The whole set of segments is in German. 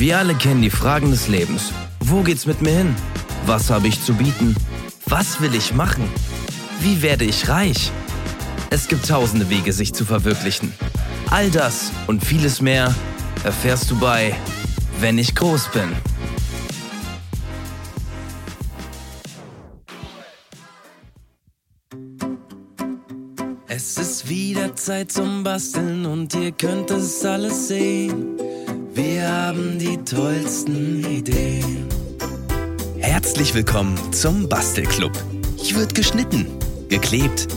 Wir alle kennen die Fragen des Lebens. Wo geht's mit mir hin? Was habe ich zu bieten? Was will ich machen? Wie werde ich reich? Es gibt tausende Wege, sich zu verwirklichen. All das und vieles mehr erfährst du bei Wenn ich groß bin. Es ist wieder Zeit zum Basteln und ihr könnt es alles sehen. Wir haben die tollsten Ideen. Herzlich willkommen zum Bastelclub. Hier wird geschnitten, geklebt,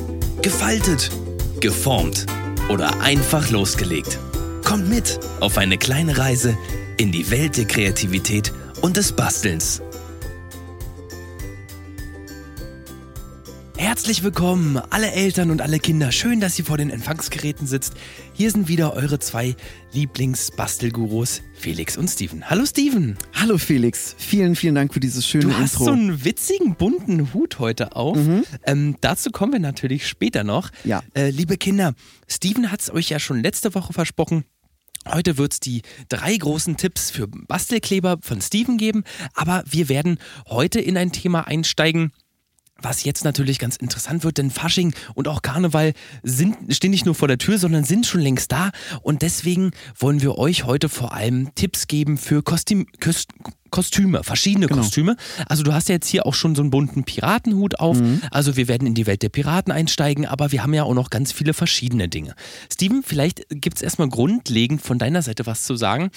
gefaltet, geformt oder einfach losgelegt. Kommt mit auf eine kleine Reise in die Welt der Kreativität und des Bastelns. Herzlich willkommen, alle Eltern und alle Kinder. Schön, dass ihr vor den Empfangsgeräten sitzt. Hier sind wieder eure zwei Lieblingsbastelgurus, Felix und Steven. Hallo Steven. Hallo Felix, vielen, vielen Dank für dieses schöne Du hast Intro. so einen witzigen bunten Hut heute auf. Ähm, dazu kommen wir natürlich später noch. Ja. Äh, liebe Kinder, Steven hat es euch ja schon letzte Woche versprochen. Heute wird es die drei großen Tipps für Bastelkleber von Steven geben, aber wir werden heute in ein Thema einsteigen, was jetzt natürlich ganz interessant wird, denn Fasching und auch Karneval sind, stehen nicht nur vor der Tür, sondern sind schon längst da. Und deswegen wollen wir euch heute vor allem Tipps geben für Kostüm, Köst, Kostüme, verschiedene Genau. Kostüme. Also du hast ja jetzt hier auch schon so einen bunten Piratenhut auf. Also wir werden in die Welt der Piraten einsteigen, aber wir haben ja auch noch ganz viele verschiedene Dinge. Steven, vielleicht gibt es erstmal grundlegend von deiner Seite was zu sagen.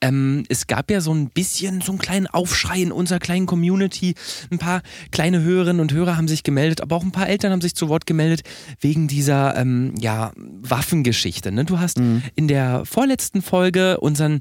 Ähm, es gab ja so ein bisschen so einen kleinen Aufschrei in unserer kleinen Community. Ein paar kleine Hörerinnen und Hörer haben sich gemeldet, aber auch ein paar Eltern haben sich zu Wort gemeldet wegen dieser ähm, ja, Waffengeschichte. Ne? Du hast in der vorletzten Folge unseren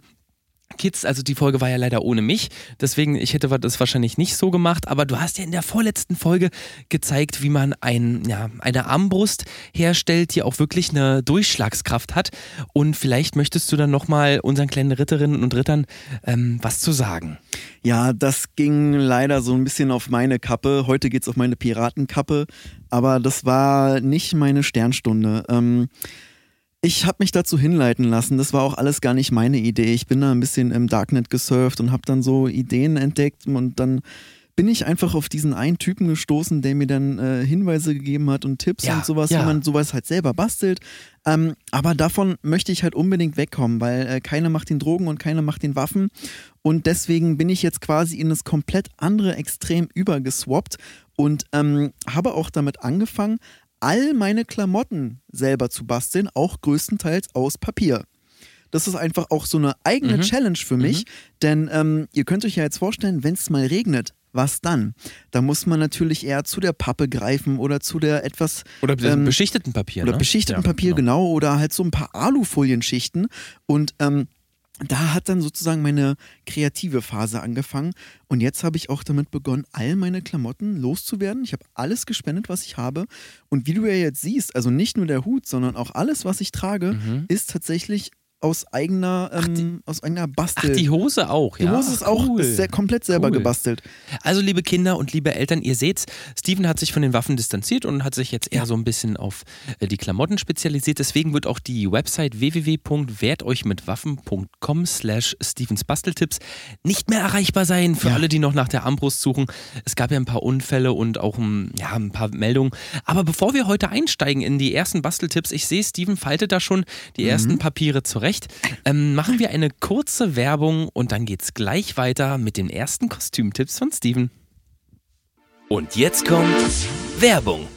Kids, also die Folge war ja leider ohne mich, deswegen ich hätte das wahrscheinlich nicht so gemacht, aber du hast ja in der vorletzten Folge gezeigt, wie man ein, ja, eine Armbrust herstellt, die auch wirklich eine Durchschlagskraft hat und vielleicht möchtest du dann nochmal unseren kleinen Ritterinnen und Rittern ähm, was zu sagen. Ja, das ging leider so ein bisschen auf meine Kappe. Heute geht's auf meine Piratenkappe, aber das war nicht meine Sternstunde. Ähm, ich habe mich dazu hinleiten lassen. Das war auch alles gar nicht meine Idee. Ich bin da ein bisschen im Darknet gesurft und habe dann so Ideen entdeckt und dann bin ich einfach auf diesen einen Typen gestoßen, der mir dann äh, Hinweise gegeben hat und Tipps Ja, und sowas, ja. wie man sowas halt selber bastelt. Ähm, aber davon möchte ich halt unbedingt wegkommen, weil äh, keiner macht den Drogen und keiner macht den Waffen. Und deswegen bin ich jetzt quasi in das komplett andere Extrem übergeswappt und ähm, habe auch damit angefangen, all meine Klamotten selber zu basteln, auch größtenteils aus Papier. Das ist einfach auch so eine eigene Mhm. Challenge für mich, denn ähm, ihr könnt euch ja jetzt vorstellen, wenn es mal regnet, was dann? Da muss man natürlich eher zu der Pappe greifen oder zu der etwas Oder Ähm, beschichteten Papier. oder ne? beschichteten Ja, Papier, genau, oder halt so ein paar Alufolienschichten. Und ähm, da hat dann sozusagen meine kreative Phase angefangen. Und jetzt habe ich auch damit begonnen, all meine Klamotten loszuwerden. Ich habe alles gespendet, was ich habe. Und wie du ja jetzt siehst, also nicht nur der Hut, sondern auch alles, was ich trage, Mhm. ist tatsächlich aus eigener, ähm, aus eigener Bastel. Ach, die Hose auch, Die ja. Hose ist auch Cool. ist sehr, komplett selber Cool. gebastelt. Also, liebe Kinder und liebe Eltern, ihr seht's, Steven hat sich von den Waffen distanziert und hat sich jetzt eher so ein bisschen auf äh, die Klamotten spezialisiert. Deswegen wird auch die Website www.werteuchmitwaffen.com slash Stevens Basteltipps nicht mehr erreichbar sein für Ja. alle, die noch nach der Armbrust suchen. Es gab ja ein paar Unfälle und auch ein, ja, ein paar Meldungen. Aber bevor wir heute einsteigen in die ersten Basteltipps, ich sehe, Steven faltet da schon die ersten Papiere zurecht, ähm, machen wir eine kurze Werbung und dann geht's gleich weiter mit den ersten Kostümtipps von Steven. Und jetzt kommt Werbung.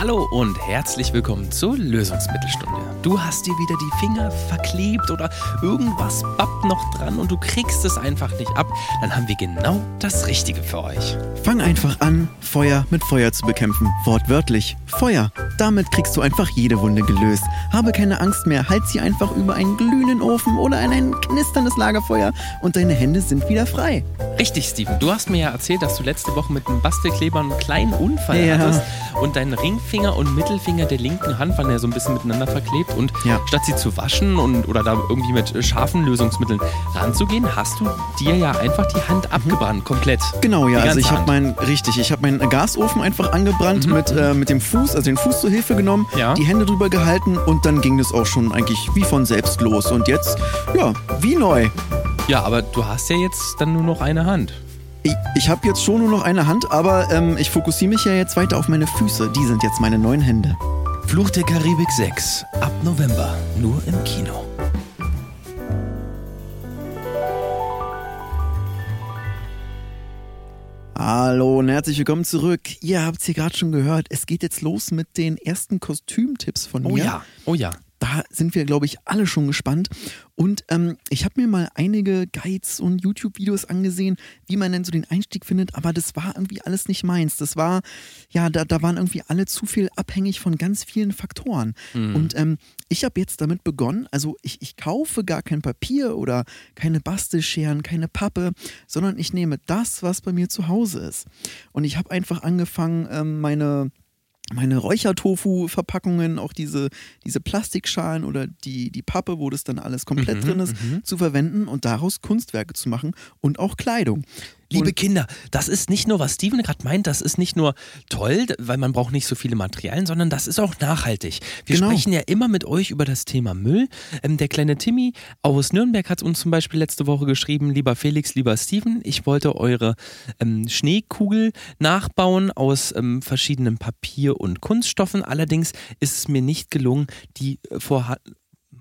Hallo und herzlich willkommen zur Lösungsmittelstunde. Du hast dir wieder die Finger verklebt oder irgendwas bappt noch dran und du kriegst es einfach nicht ab, dann haben wir genau das Richtige für euch. Fang einfach an, Feuer mit Feuer zu bekämpfen. Wortwörtlich. Feuer. Damit kriegst du einfach jede Wunde gelöst. Habe keine Angst mehr, halt sie einfach über einen glühenden Ofen oder an ein knisterndes Lagerfeuer und deine Hände sind wieder frei. Richtig, Steven. Du hast mir ja erzählt, dass du letzte Woche mit einem Bastelkleber einen kleinen Unfall Ja. hattest und dein Ringfinger und Mittelfinger der linken Hand waren ja so ein bisschen miteinander verklebt und Ja. statt sie zu waschen und oder da irgendwie mit äh, scharfen Lösungsmitteln ranzugehen, hast du dir ja einfach die Hand abgebrannt, komplett. Genau, ja. Also ich habe meinen, richtig, ich habe meinen Gasofen einfach angebrannt mit, äh, mit dem Fuß, also den Fuß zur Hilfe genommen, Ja. die Hände drüber gehalten und dann ging das auch schon eigentlich wie von selbst los. Und jetzt, ja, wie neu. Ja, aber du hast ja jetzt dann nur noch eine Hand. Ich, ich habe jetzt schon nur noch eine Hand, aber ähm, ich fokussiere mich ja jetzt weiter auf meine Füße. Die sind jetzt meine neuen Hände. Fluch der Karibik 6 ab November nur im Kino. Hallo und herzlich willkommen zurück. Ihr habt es hier gerade schon gehört. Es geht jetzt los mit den ersten Kostümtipps von mir. Oh ja, oh ja. Da sind wir, glaube ich, alle schon gespannt. Und ähm, ich habe mir mal einige Guides und YouTube-Videos angesehen, wie man denn so den Einstieg findet, aber das war irgendwie alles nicht meins. Das war, ja, da, da waren irgendwie alle zu viel abhängig von ganz vielen Faktoren. Und ähm, ich habe jetzt damit begonnen, also ich, ich kaufe gar kein Papier oder keine Bastelscheren, keine Pappe, sondern ich nehme das, was bei mir zu Hause ist. Und ich habe einfach angefangen, ähm, meine meine Räuchertofu-Verpackungen, auch diese, diese Plastikschalen oder die, die Pappe, wo das dann alles komplett drin ist, zu verwenden und daraus Kunstwerke zu machen und auch Kleidung. Liebe Und- Kinder, das ist nicht nur, was Steven gerade meint, das ist nicht nur toll, weil man braucht nicht so viele Materialien, sondern das ist auch nachhaltig. Wir Genau. sprechen ja immer mit euch über das Thema Müll. Ähm, der kleine Timmy aus Nürnberg hat uns zum Beispiel letzte Woche geschrieben, lieber Felix, lieber Steven, ich wollte eure ähm, Schneekugel nachbauen aus ähm, verschiedenen Papier- und Kunststoffen. Allerdings ist es mir nicht gelungen, die äh, vorha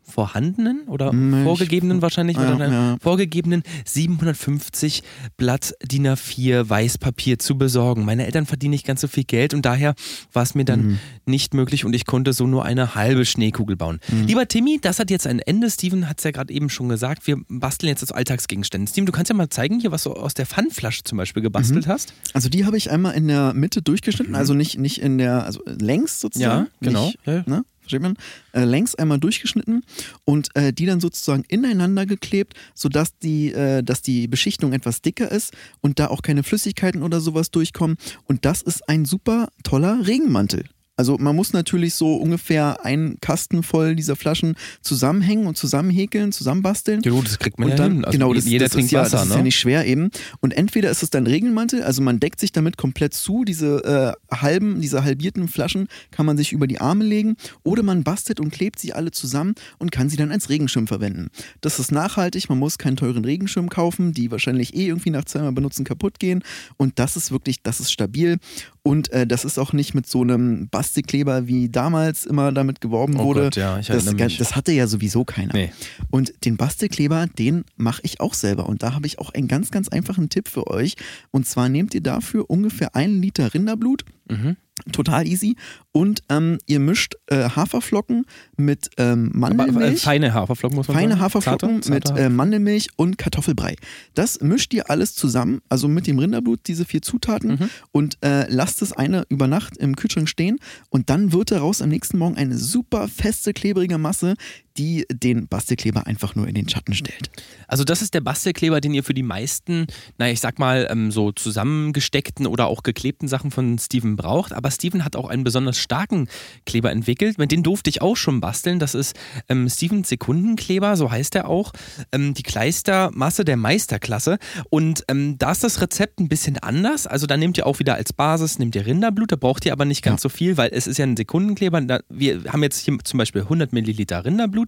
vorhandenen oder Hm, ich- vorgegebenen wahrscheinlich, Ja, oder ja. vorgegebenen 750 Blatt DIN A4 Weißpapier zu besorgen. Meine Eltern verdienen nicht ganz so viel Geld und daher war es mir dann Mhm. nicht möglich und ich konnte so nur eine halbe Schneekugel bauen. Mhm. Lieber Timmy, das hat jetzt ein Ende. Steven hat es ja gerade eben schon gesagt. Wir basteln jetzt aus Alltagsgegenständen. Steven, du kannst ja mal zeigen hier, was du aus der Pfandflasche zum Beispiel gebastelt Mhm. hast. Also die habe ich einmal in der Mitte durchgeschnitten, also nicht, nicht in der, also längs sozusagen. Ja, genau. Nicht. Ne? Versteht man? Äh, längs einmal durchgeschnitten und äh, die dann sozusagen ineinander geklebt, sodass die, äh, dass die Beschichtung etwas dicker ist und da auch keine Flüssigkeiten oder sowas durchkommen. Und das ist ein super toller Regenmantel. Also man muss natürlich so ungefähr einen Kasten voll dieser Flaschen zusammenhängen und zusammenhäkeln, zusammenbasteln. Ja, gut, das kriegt man Und ja dann, hin. Also genau, das, jeder das trinkt ist ja, Wasser, das ist ne? ja nicht schwer eben. Und entweder ist es dann Regenmantel, also man deckt sich damit komplett zu, diese äh, halben, diese halbierten Flaschen kann man sich über die Arme legen oder man bastelt und klebt sie alle zusammen und kann sie dann als Regenschirm verwenden. Das ist nachhaltig, man muss keinen teuren Regenschirm kaufen, die wahrscheinlich eh irgendwie nach zweimal benutzen kaputt gehen und das ist wirklich, das ist stabil und äh, das ist auch nicht mit so einem Bastelkleber, wie damals immer damit geworben Oh wurde. Gott, ja, ich das, mich. das hatte ja sowieso keiner. Nee. Und den Bastelkleber, den mache ich auch selber. Und da habe ich auch einen ganz, ganz einfachen Tipp für euch. Und zwar nehmt ihr dafür ungefähr einen Liter Rinderblut. Mhm. Total easy. Und ähm, ihr mischt äh, Haferflocken mit ähm, Aber, äh, Mandelmilch. feine Haferflocken muss man Feine sagen. Haferflocken Zarte, mit zarte äh, Mandelmilch und Kartoffelbrei. Das mischt ihr alles zusammen, also mit dem Rinderblut, diese vier Zutaten, Mhm. und äh, lasst es eine über Nacht im Kühlschrank stehen. Und dann wird daraus am nächsten Morgen eine super feste, klebrige Masse, die den Bastelkleber einfach nur in den Schatten stellt. Also das ist der Bastelkleber, den ihr für die meisten, naja, ich sag mal, ähm, so zusammengesteckten oder auch geklebten Sachen von Steven braucht. Aber Steven hat auch einen besonders starken Kleber entwickelt. Mit dem durfte ich auch schon basteln. Das ist ähm, Stevens Sekundenkleber, so heißt er auch. Ähm, die Kleistermasse der Meisterklasse. Und ähm, da ist das Rezept ein bisschen anders. Also da nehmt ihr auch wieder als Basis, nehmt ihr Rinderblut, da braucht ihr aber nicht ganz so viel, weil es ist ja ein Sekundenkleber. Da, wir haben jetzt hier zum Beispiel 100 Milliliter Rinderblut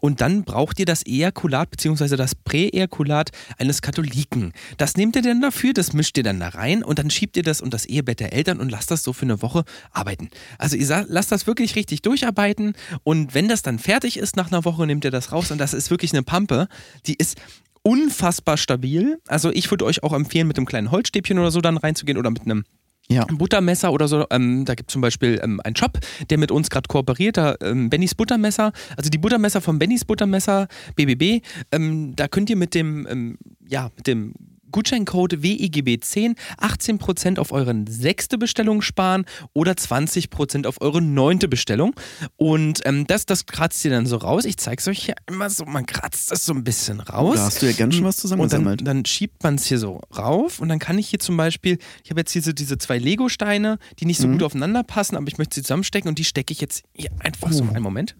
und dann braucht ihr das Ejakulat bzw. das Präejakulat eines Katholiken. Das nehmt ihr dann dafür, das mischt ihr dann da rein und dann schiebt ihr das und das Ehebett der Eltern und lasst das so für eine Woche arbeiten. Also ihr lasst das wirklich richtig durcharbeiten und wenn das dann fertig ist nach einer Woche, nehmt ihr das raus und das ist wirklich eine Pampe, die ist unfassbar stabil. Also ich würde euch auch empfehlen, mit einem kleinen Holzstäbchen oder so dann reinzugehen oder mit einem Ja. Buttermesser oder so. Ähm, da gibt es zum Beispiel ähm, einen Shop, der mit uns gerade kooperiert, da, ähm, Bennys Buttermesser. Also die Buttermesser von Bennys Buttermesser, BBB. Ähm, da könnt ihr mit dem, ähm, ja, mit dem Gutscheincode WIGB10 18% auf eure sechste Bestellung sparen oder 20% auf eure neunte Bestellung. Und ähm, das, das kratzt ihr dann so raus. Ich zeige es euch hier immer so, man kratzt das so ein bisschen raus. Da hast du ja ganz schön was zusammengesammelt. Und dann, dann schiebt man es hier so rauf und dann kann ich hier zum Beispiel, ich habe jetzt hier so diese zwei Lego-Steine, die nicht so mhm. gut aufeinander passen, aber ich möchte sie zusammenstecken und die stecke ich jetzt hier einfach oh. so einen Moment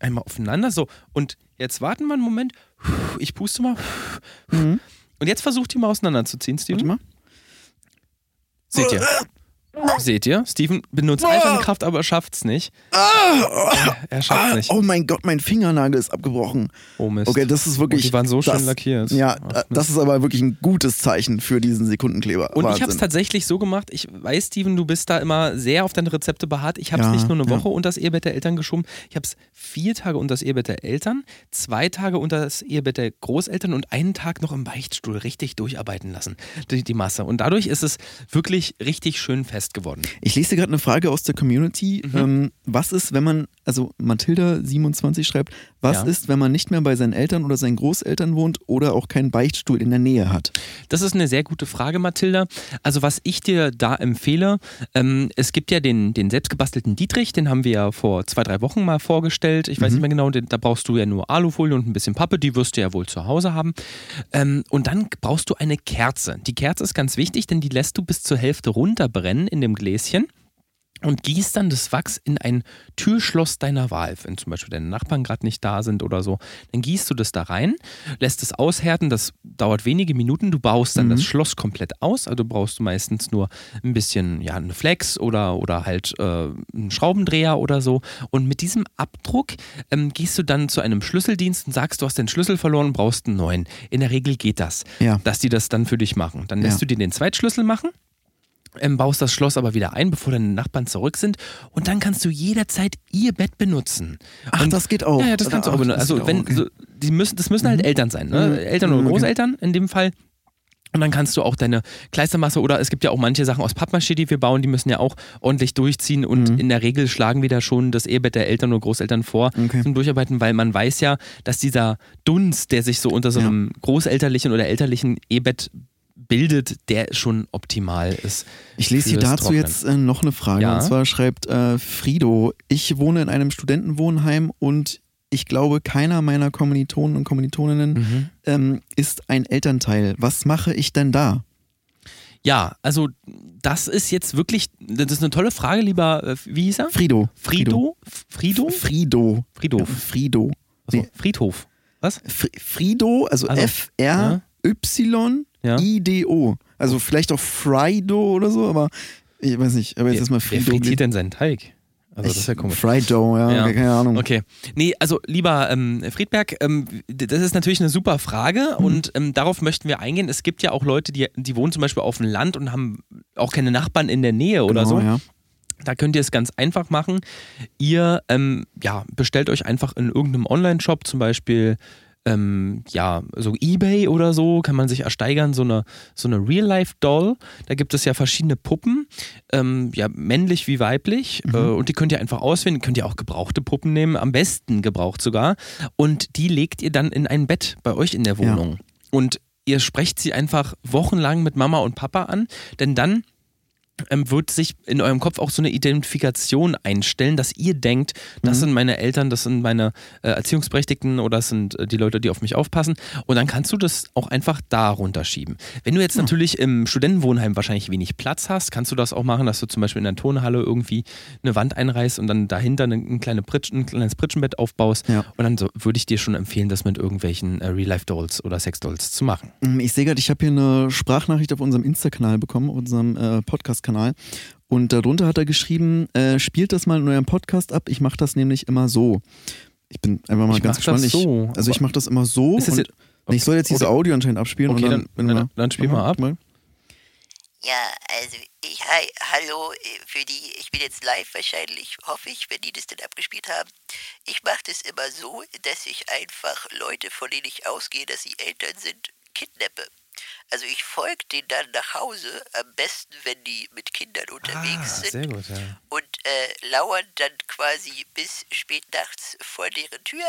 einmal aufeinander. So, und jetzt warten wir einen Moment. Ich puste mal. Mhm. Und jetzt versucht ihr mal auseinanderzuziehen, Steven. Warte mal. Seht ihr? Seht ihr? Steven benutzt oh. einfach eine Kraft, aber schafft es nicht. Ah. Er schafft es nicht. Oh mein Gott, mein Fingernagel ist abgebrochen. Oh Mist. Okay, das ist wirklich. Und die waren so schön lackiert. Ja, Ach, das ist aber wirklich ein gutes Zeichen für diesen Sekundenkleber. Und Wahnsinn. ich habe es tatsächlich so gemacht. Ich weiß, Steven, du bist da immer sehr auf deine Rezepte beharrt. Ich habe es ja, nicht nur eine Woche ja. unter das Ehebett der Eltern geschoben. Ich habe es vier Tage unter das Ehebett der Eltern, zwei Tage unter das Ehebett der Großeltern und einen Tag noch im Beichtstuhl richtig durcharbeiten lassen. Die, die Masse. Und dadurch ist es wirklich richtig schön fest geworden. Ich lese gerade eine Frage aus der Community. Mhm. Ähm, was ist, wenn man, also Mathilda27 schreibt, was ja. ist, wenn man nicht mehr bei seinen Eltern oder seinen Großeltern wohnt oder auch keinen Beichtstuhl in der Nähe hat? Das ist eine sehr gute Frage, Mathilda. Also was ich dir da empfehle, ähm, es gibt ja den, den selbstgebastelten Dietrich, den haben wir ja vor zwei, drei Wochen mal vorgestellt. Ich weiß mhm. nicht mehr genau, den, da brauchst du ja nur Alufolie und ein bisschen Pappe, die wirst du ja wohl zu Hause haben. Ähm, und dann brauchst du eine Kerze. Die Kerze ist ganz wichtig, denn die lässt du bis zur Hälfte runterbrennen in dem Gläschen und gießt dann das Wachs in ein Türschloss deiner Wahl. Wenn zum Beispiel deine Nachbarn gerade nicht da sind oder so, dann gießt du das da rein, lässt es aushärten. Das dauert wenige Minuten. Du baust dann mhm. das Schloss komplett aus. Also brauchst du meistens nur ein bisschen, ja, eine Flex oder, oder halt äh, einen Schraubendreher oder so. Und mit diesem Abdruck ähm, gehst du dann zu einem Schlüsseldienst und sagst, du hast den Schlüssel verloren, brauchst einen neuen. In der Regel geht das, ja. dass die das dann für dich machen. Dann lässt ja. du dir den Zweitschlüssel machen ähm, baust das Schloss aber wieder ein, bevor deine Nachbarn zurück sind. Und dann kannst du jederzeit ihr Bett benutzen. Ach, und, das geht auch. Ja, das kannst du auch benutzen. Also, wenn, okay. so, die müssen, das müssen halt mhm. Eltern sein, ne? Mhm. Eltern oder Großeltern in dem Fall. Und dann kannst du auch deine Kleistermasse oder es gibt ja auch manche Sachen aus Pappmaché, die wir bauen, die müssen ja auch ordentlich durchziehen und mhm. in der Regel schlagen wir da schon das Ehebett der Eltern oder Großeltern vor okay. zum Durcharbeiten, weil man weiß ja, dass dieser Dunst, der sich so unter so einem ja. großelterlichen oder elterlichen Ehebett bildet, der schon optimal ist. Ich lese hier dazu Trocknen. jetzt äh, noch eine Frage. Ja? Und zwar schreibt äh, Frido, ich wohne in einem Studentenwohnheim und ich glaube, keiner meiner Kommilitonen und Kommilitoninnen mhm. ähm, ist ein Elternteil. Was mache ich denn da? Ja, also das ist jetzt wirklich, das ist eine tolle Frage, lieber, äh, wie hieß er? Frido. Frido? Frido? Frido. Frido. Frido. Also, Friedhof. Was? Frido, also, also F-R-Y ja. IDO. Also vielleicht auch Frido oder so, aber ich weiß nicht. Aber jetzt ist mal Frido. Wer frittiert denn seinen Teig? Also das ist ja komisch. Frido, ja, ja. keine Ahnung. Okay. Nee, also lieber ähm, Friedberg, ähm, das ist natürlich eine super Frage mhm. und ähm, darauf möchten wir eingehen. Es gibt ja auch Leute, die, die wohnen zum Beispiel auf dem Land und haben auch keine Nachbarn in der Nähe oder genau, so. Ja. Da könnt ihr es ganz einfach machen. Ihr ähm, ja, bestellt euch einfach in irgendeinem Online-Shop, zum Beispiel ähm, ja, so Ebay oder so, kann man sich ersteigern, so eine, so eine Real-Life-Doll. Da gibt es ja verschiedene Puppen, ähm, ja, männlich wie weiblich. Mhm. Äh, und die könnt ihr einfach auswählen. Könnt ihr auch gebrauchte Puppen nehmen, am besten gebraucht sogar. Und die legt ihr dann in ein Bett bei euch in der Wohnung. Ja. Und ihr sprecht sie einfach wochenlang mit Mama und Papa an, denn dann ähm, wird sich in eurem Kopf auch so eine Identifikation einstellen, dass ihr denkt, das mhm. sind meine Eltern, das sind meine äh, Erziehungsberechtigten oder das sind äh, die Leute, die auf mich aufpassen. Und dann kannst du das auch einfach da runterschieben. Wenn du jetzt ja. natürlich im Studentenwohnheim wahrscheinlich wenig Platz hast, kannst du das auch machen, dass du zum Beispiel in der Turnhalle irgendwie eine Wand einreißt und dann dahinter ein, kleine Pritsch, ein kleines Pritschenbett aufbaust. Ja. Und dann so, würde ich dir schon empfehlen, das mit irgendwelchen äh, Real-Life-Dolls oder Sex-Dolls zu machen. Ich sehe gerade, ich habe hier eine Sprachnachricht auf unserem Insta-Kanal bekommen, unserem äh, Podcast Podcast-Kanal. Und darunter hat er geschrieben, äh, spielt das mal in eurem Podcast ab. Ich mache das nämlich immer so. Ich bin einfach mal ich ganz gespannt. So. Ich, also ich mache das immer so. Und, jetzt, okay. Ich soll jetzt diese Audio anscheinend abspielen. Okay, dann, dann, dann, dann spiel mal ab. Mal. Ja, also ich, hi, hallo, äh, für die, ich bin jetzt live wahrscheinlich, hoffe ich, wenn die das denn abgespielt haben. Ich mache das immer so, dass ich einfach Leute, von denen ich ausgehe, dass sie Eltern sind, kidnappe. Also ich folge denen dann nach Hause, am besten, wenn die mit Kindern unterwegs ah, sind. Gut, ja. Und äh, lauern dann quasi bis spät nachts vor deren Tür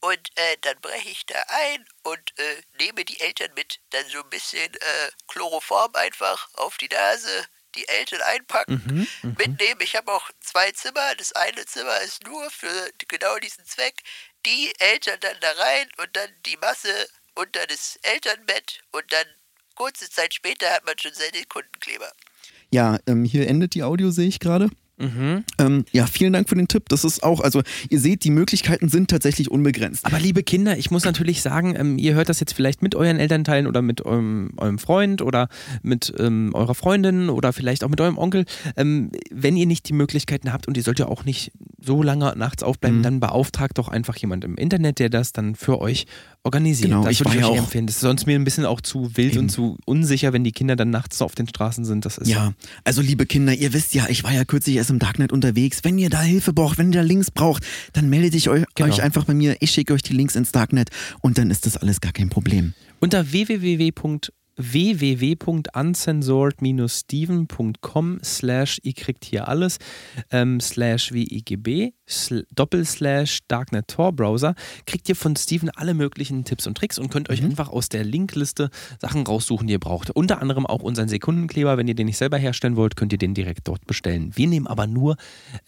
Und äh, dann breche ich da ein und äh, nehme die Eltern mit. Dann so ein bisschen äh, Chloroform einfach auf die Nase, die Eltern einpacken, Mhm, mhm. mitnehmen. Ich habe auch zwei Zimmer. Das eine Zimmer ist nur für genau diesen Zweck. Die Eltern dann da rein und dann die Masse unter das Elternbett und dann kurze Zeit später hat man schon seine Kundenkleber. Ja, ähm, hier endet die Audio, sehe ich gerade. Mhm. Ähm, ja, vielen Dank für den Tipp. Das ist auch, also ihr seht, die Möglichkeiten sind tatsächlich unbegrenzt. Aber liebe Kinder, ich muss natürlich sagen, ähm, ihr hört das jetzt vielleicht mit euren Elternteilen oder mit eurem, eurem Freund oder mit ähm, eurer Freundin oder vielleicht auch mit eurem Onkel. Ähm, wenn ihr nicht die Möglichkeiten habt und ihr sollt ja auch nicht so lange nachts aufbleiben, Mhm. dann beauftragt doch einfach jemand im Internet, der das dann für euch organisiert. Genau, das ich würde ich euch auch- empfehlen. Das ist sonst mir ein bisschen auch zu wild Eben. und zu unsicher, wenn die Kinder dann nachts auf den Straßen sind. Das ist Ja, also liebe Kinder, ihr wisst ja, ich war ja kürzlich erst im Darknet unterwegs. Wenn ihr da Hilfe braucht, wenn ihr da Links braucht, dann meldet ich euch, Genau. euch einfach bei mir. Ich schicke euch die Links ins Darknet und dann ist das alles gar kein Problem. Unter www. www.uncensored-steven.com slash ihr kriegt hier alles ähm, slash WIGB doppelslash Darknet Tor Browser kriegt ihr von Steven alle möglichen Tipps und Tricks und könnt euch einfach aus der Linkliste Sachen raussuchen, die ihr braucht. Unter anderem auch unseren Sekundenkleber. Wenn ihr den nicht selber herstellen wollt, könnt ihr den direkt dort bestellen. Wir nehmen aber nur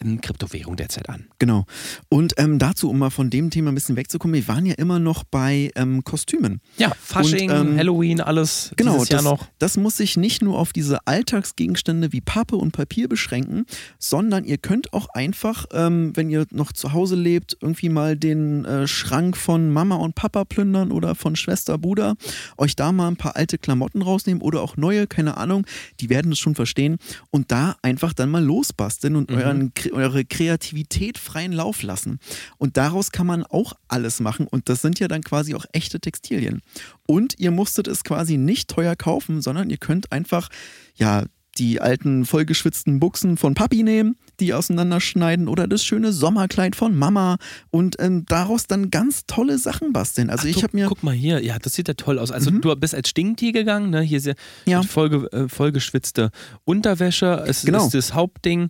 ähm, Kryptowährung derzeit an. Genau. Und ähm, dazu, um mal von dem Thema ein bisschen wegzukommen, wir waren ja immer noch bei ähm, Kostümen. Ja, Fasching, Und, ähm, Halloween, alles Genau, dieses Jahr das, noch. das muss sich nicht nur auf diese Alltagsgegenstände wie Pappe und Papier beschränken, sondern ihr könnt auch einfach, ähm, wenn ihr noch zu Hause lebt, irgendwie mal den äh, Schrank von Mama und Papa plündern oder von Schwester, Bruder, euch da mal ein paar alte Klamotten rausnehmen oder auch neue, keine Ahnung, die werden es schon verstehen und da einfach dann mal losbasteln und euren, kre- eure Kreativität freien Lauf lassen. Und daraus kann man auch alles machen und das sind ja dann quasi auch echte Textilien. Und ihr musstet es quasi nicht teuer kaufen, sondern ihr könnt einfach, ja, die alten vollgeschwitzten Buchsen von Papi nehmen, die auseinanderschneiden oder das schöne Sommerkleid von Mama und ähm, daraus dann ganz tolle Sachen basteln. Also Ach, ich habe mir Guck mal hier, ja, das sieht ja toll aus. Also du bist als Stinktier gegangen, ne? Hier ist ja, Ja. vollge, äh, vollgeschwitzte Unterwäsche, es Genau. ist das Hauptding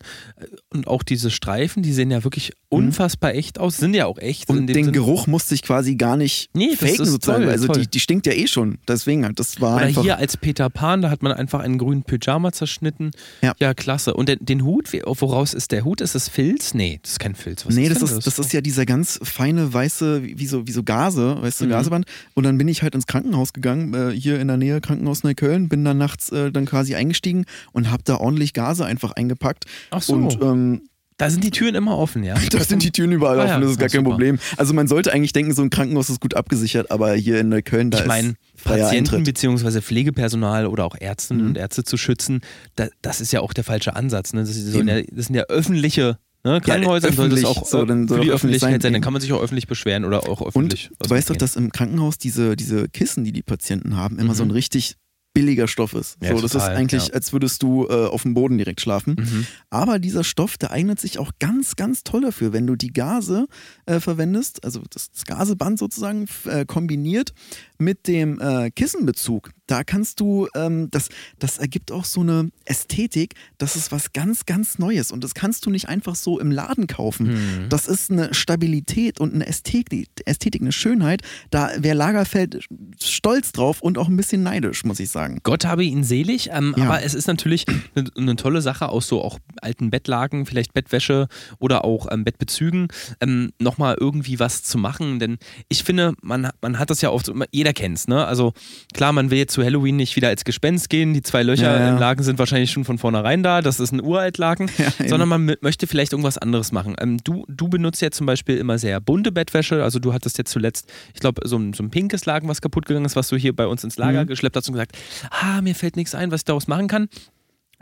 und auch diese Streifen, die sehen ja wirklich unfassbar echt aus, sind ja auch echt. Mhm. und den Sinne. Geruch musste ich quasi gar nicht Nee, das faken ist sozusagen. toll, also toll. Die, die stinkt ja eh schon. Deswegen halt, das war Oder einfach. hier als Peter Pan, da hat man einfach einen grünen Pyjama zerschnitten. Ja. klasse. Und den, den Hut, woraus ist der Hut? Ist es Filz? Nee, das ist kein Filz. Was nee, ist das ist, das ist ja dieser ganz feine weiße, wie wie so, wie so Gase, weißt du, Mhm. Gaseband. Und dann bin ich halt ins Krankenhaus gegangen, äh, hier in der Nähe, Krankenhaus Neukölln, bin dann nachts äh, dann quasi eingestiegen und habe da ordentlich Gase einfach eingepackt. Ach so. Und ähm, Da sind die Türen immer offen, ja. da sind die Türen überall Ah offen, ja, das ist gar ja, kein super. Problem. Also man sollte eigentlich denken, so ein Krankenhaus ist gut abgesichert, aber hier in Neukölln, da ich meine, ist freier Patienten Eintritt. bzw. Pflegepersonal oder auch Ärztinnen Mhm. und Ärzte zu schützen, da, das ist ja auch der falsche Ansatz. Ne? Das, so ja, das sind ja öffentliche ne? Krankenhäuser, soll das auch so, dann soll für die Öffentlichkeit sein, sein. Dann kann man sich auch öffentlich beschweren oder auch Und öffentlich. du weißt doch, dass im Krankenhaus diese, diese Kissen, die die Patienten haben, immer Mhm. so ein richtig billiger Stoff ist. Ja, so, das total, ist eigentlich, ja. als würdest du äh, auf dem Boden direkt schlafen. Mhm. Aber dieser Stoff, der eignet sich auch ganz, ganz toll dafür, wenn du die Gase äh, verwendest, also das, das Gaseband sozusagen äh, kombiniert mit dem äh, Kissenbezug. Da kannst du, ähm, das, das ergibt auch so eine Ästhetik, das ist was ganz, ganz Neues und das kannst du nicht einfach so im Laden kaufen. Mhm. Das ist eine Stabilität und eine Ästhetik, Ästhetik, eine Schönheit. Da wäre Lagerfeld stolz drauf und auch ein bisschen neidisch, muss ich sagen. Gott habe ihn selig, ähm, Ja. aber es ist natürlich eine, eine tolle Sache, aus so auch alten Bettlagen, vielleicht Bettwäsche oder auch ähm, Bettbezügen, ähm, nochmal irgendwie was zu machen, denn ich finde, man, man hat das ja oft, so- jeder kennt es, ne? Also klar, man will jetzt zu Halloween nicht wieder als Gespenst gehen, die zwei Löcher Ja, ja. im Laken sind wahrscheinlich schon von vornherein da, das ist ein Uraltlaken, Ja, sondern man möchte vielleicht irgendwas anderes machen. Ähm, du, du benutzt ja zum Beispiel immer sehr bunte Bettwäsche, also du hattest jetzt zuletzt, ich glaube, so ein, so ein pinkes Laken, was kaputt gegangen ist, was du hier bei uns ins Lager Mhm. geschleppt hast und gesagt, ah, mir fällt nichts ein, was ich daraus machen kann.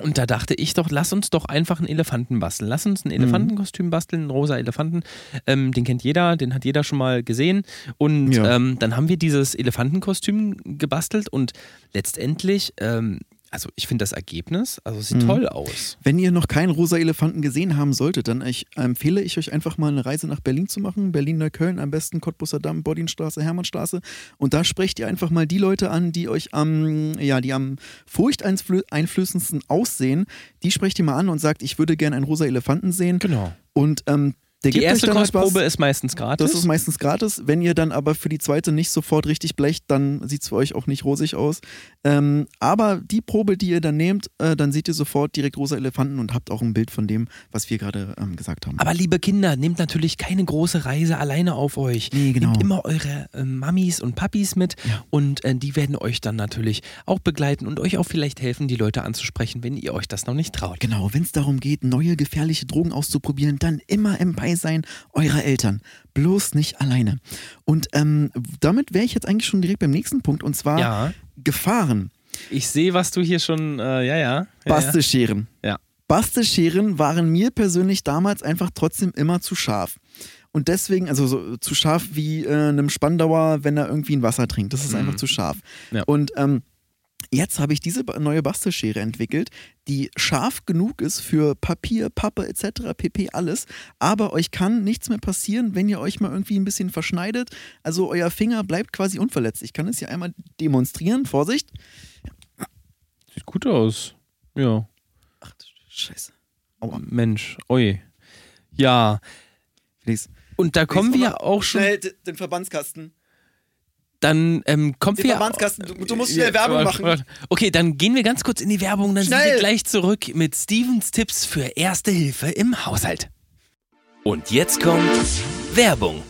Und da dachte ich doch, lass uns doch einfach einen Elefanten basteln. Lass uns ein Mhm. Elefantenkostüm basteln, einen rosa Elefanten. Ähm, den kennt jeder, den hat jeder schon mal gesehen. Und Ja. ähm, dann haben wir dieses Elefantenkostüm gebastelt und letztendlich, ähm, also ich finde das Ergebnis, also sieht Mhm. toll aus. Wenn ihr noch keinen rosa Elefanten gesehen haben solltet, dann ich, empfehle ich euch einfach mal eine Reise nach Berlin zu machen. Berlin, Neukölln, am besten Cottbusser Damm, Bodinstraße, Hermannstraße. Und da sprecht ihr einfach mal die Leute an, die euch am, ja, die am furchteinflößendsten aussehen. Die sprecht ihr mal an und sagt, ich würde gerne einen rosa Elefanten sehen. Genau. Und ähm, Der Die erste halt. Kostprobe ist meistens gratis. Das ist meistens gratis. Wenn ihr dann aber für die zweite nicht sofort richtig blecht, dann sieht es für euch auch nicht rosig aus. Ähm, aber die Probe, die ihr dann nehmt, äh, dann seht ihr sofort direkt rosa Elefanten und habt auch ein Bild von dem, was wir gerade ähm, gesagt haben. Aber liebe Kinder, nehmt natürlich keine große Reise alleine auf euch. Nee, genau. Nehmt immer eure äh, Mamis und Papis mit Ja. und äh, die werden euch dann natürlich auch begleiten und euch auch vielleicht helfen, die Leute anzusprechen, wenn ihr euch das noch nicht traut. Genau, wenn es darum geht, neue gefährliche Drogen auszuprobieren, dann immer im Beisein eurer Eltern. Bloß nicht alleine. Und ähm, damit wäre ich jetzt eigentlich schon direkt beim nächsten Punkt und zwar Ja, Gefahren. ich sehe, was du hier schon, äh, ja, ja. ja, ja. Bastelscheren. Ja. Bastelscheren waren mir persönlich damals einfach trotzdem immer zu scharf. Und deswegen, also so, zu scharf wie äh, einem Spandauer, wenn er irgendwie ein Wasser trinkt. Das ist Mhm. einfach zu scharf. Ja. Und ähm, jetzt habe ich diese neue Bastelschere entwickelt, die scharf genug ist für Papier, Pappe etc., pp. alles. Aber euch kann nichts mehr passieren, wenn ihr euch mal irgendwie ein bisschen verschneidet. Also euer Finger bleibt quasi unverletzt. Ich kann es hier einmal demonstrieren. Vorsicht. Sieht gut aus. Ja. Ach, Scheiße. Aua. Mensch, oi. Ja, Felix. und da kommen wir auch schon. Schnell den Verbandskasten. Dann ähm, kommen Den wir. Verbandskasten, du, du musst schnell Werbung machen. Okay, dann gehen wir ganz kurz in die Werbung, dann sind Schnell! wir gleich zurück mit Stevens Tipps für Erste Hilfe im Haushalt. Und jetzt kommt Werbung.